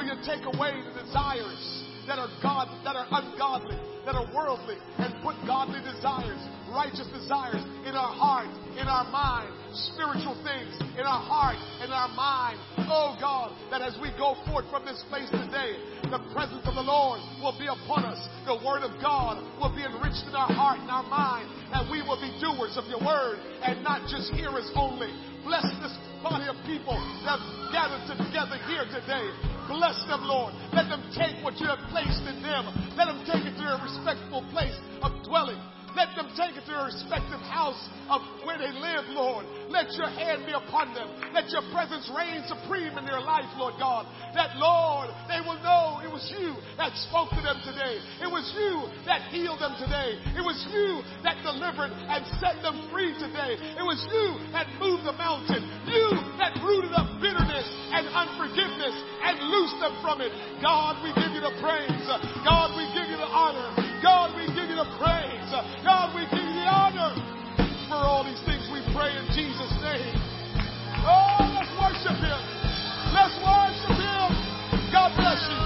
Will you take away the desires that are God, that are ungodly, that are worldly, and put godly desires, righteous desires in our heart, in our mind, spiritual things in our heart, in our mind. Oh God, that as we go forth from this place today, the presence of the Lord will be upon us. The word of God will be enriched in our heart and our mind, and we will be doers of your word and not just hearers only. Bless this body of people that have gathered together here today. Bless them, Lord. Let them take what you have placed in them. Let them take it to a respectful place of dwelling. Let them take it to their respective house of where they live, Lord. Let your hand be upon them. Let your presence reign supreme in their life, Lord God. That, Lord, they will know it was you that spoke to them today. It was you that healed them today. It was you that delivered and set them free today. It was you that moved the mountain. You that rooted up bitterness and unforgiveness and loosed them from it. God, we give you the praise. God, we give you the praise. God, we give you the honor for all these things we pray in Jesus' name. Oh, let's worship Him. Let's worship Him. God bless you.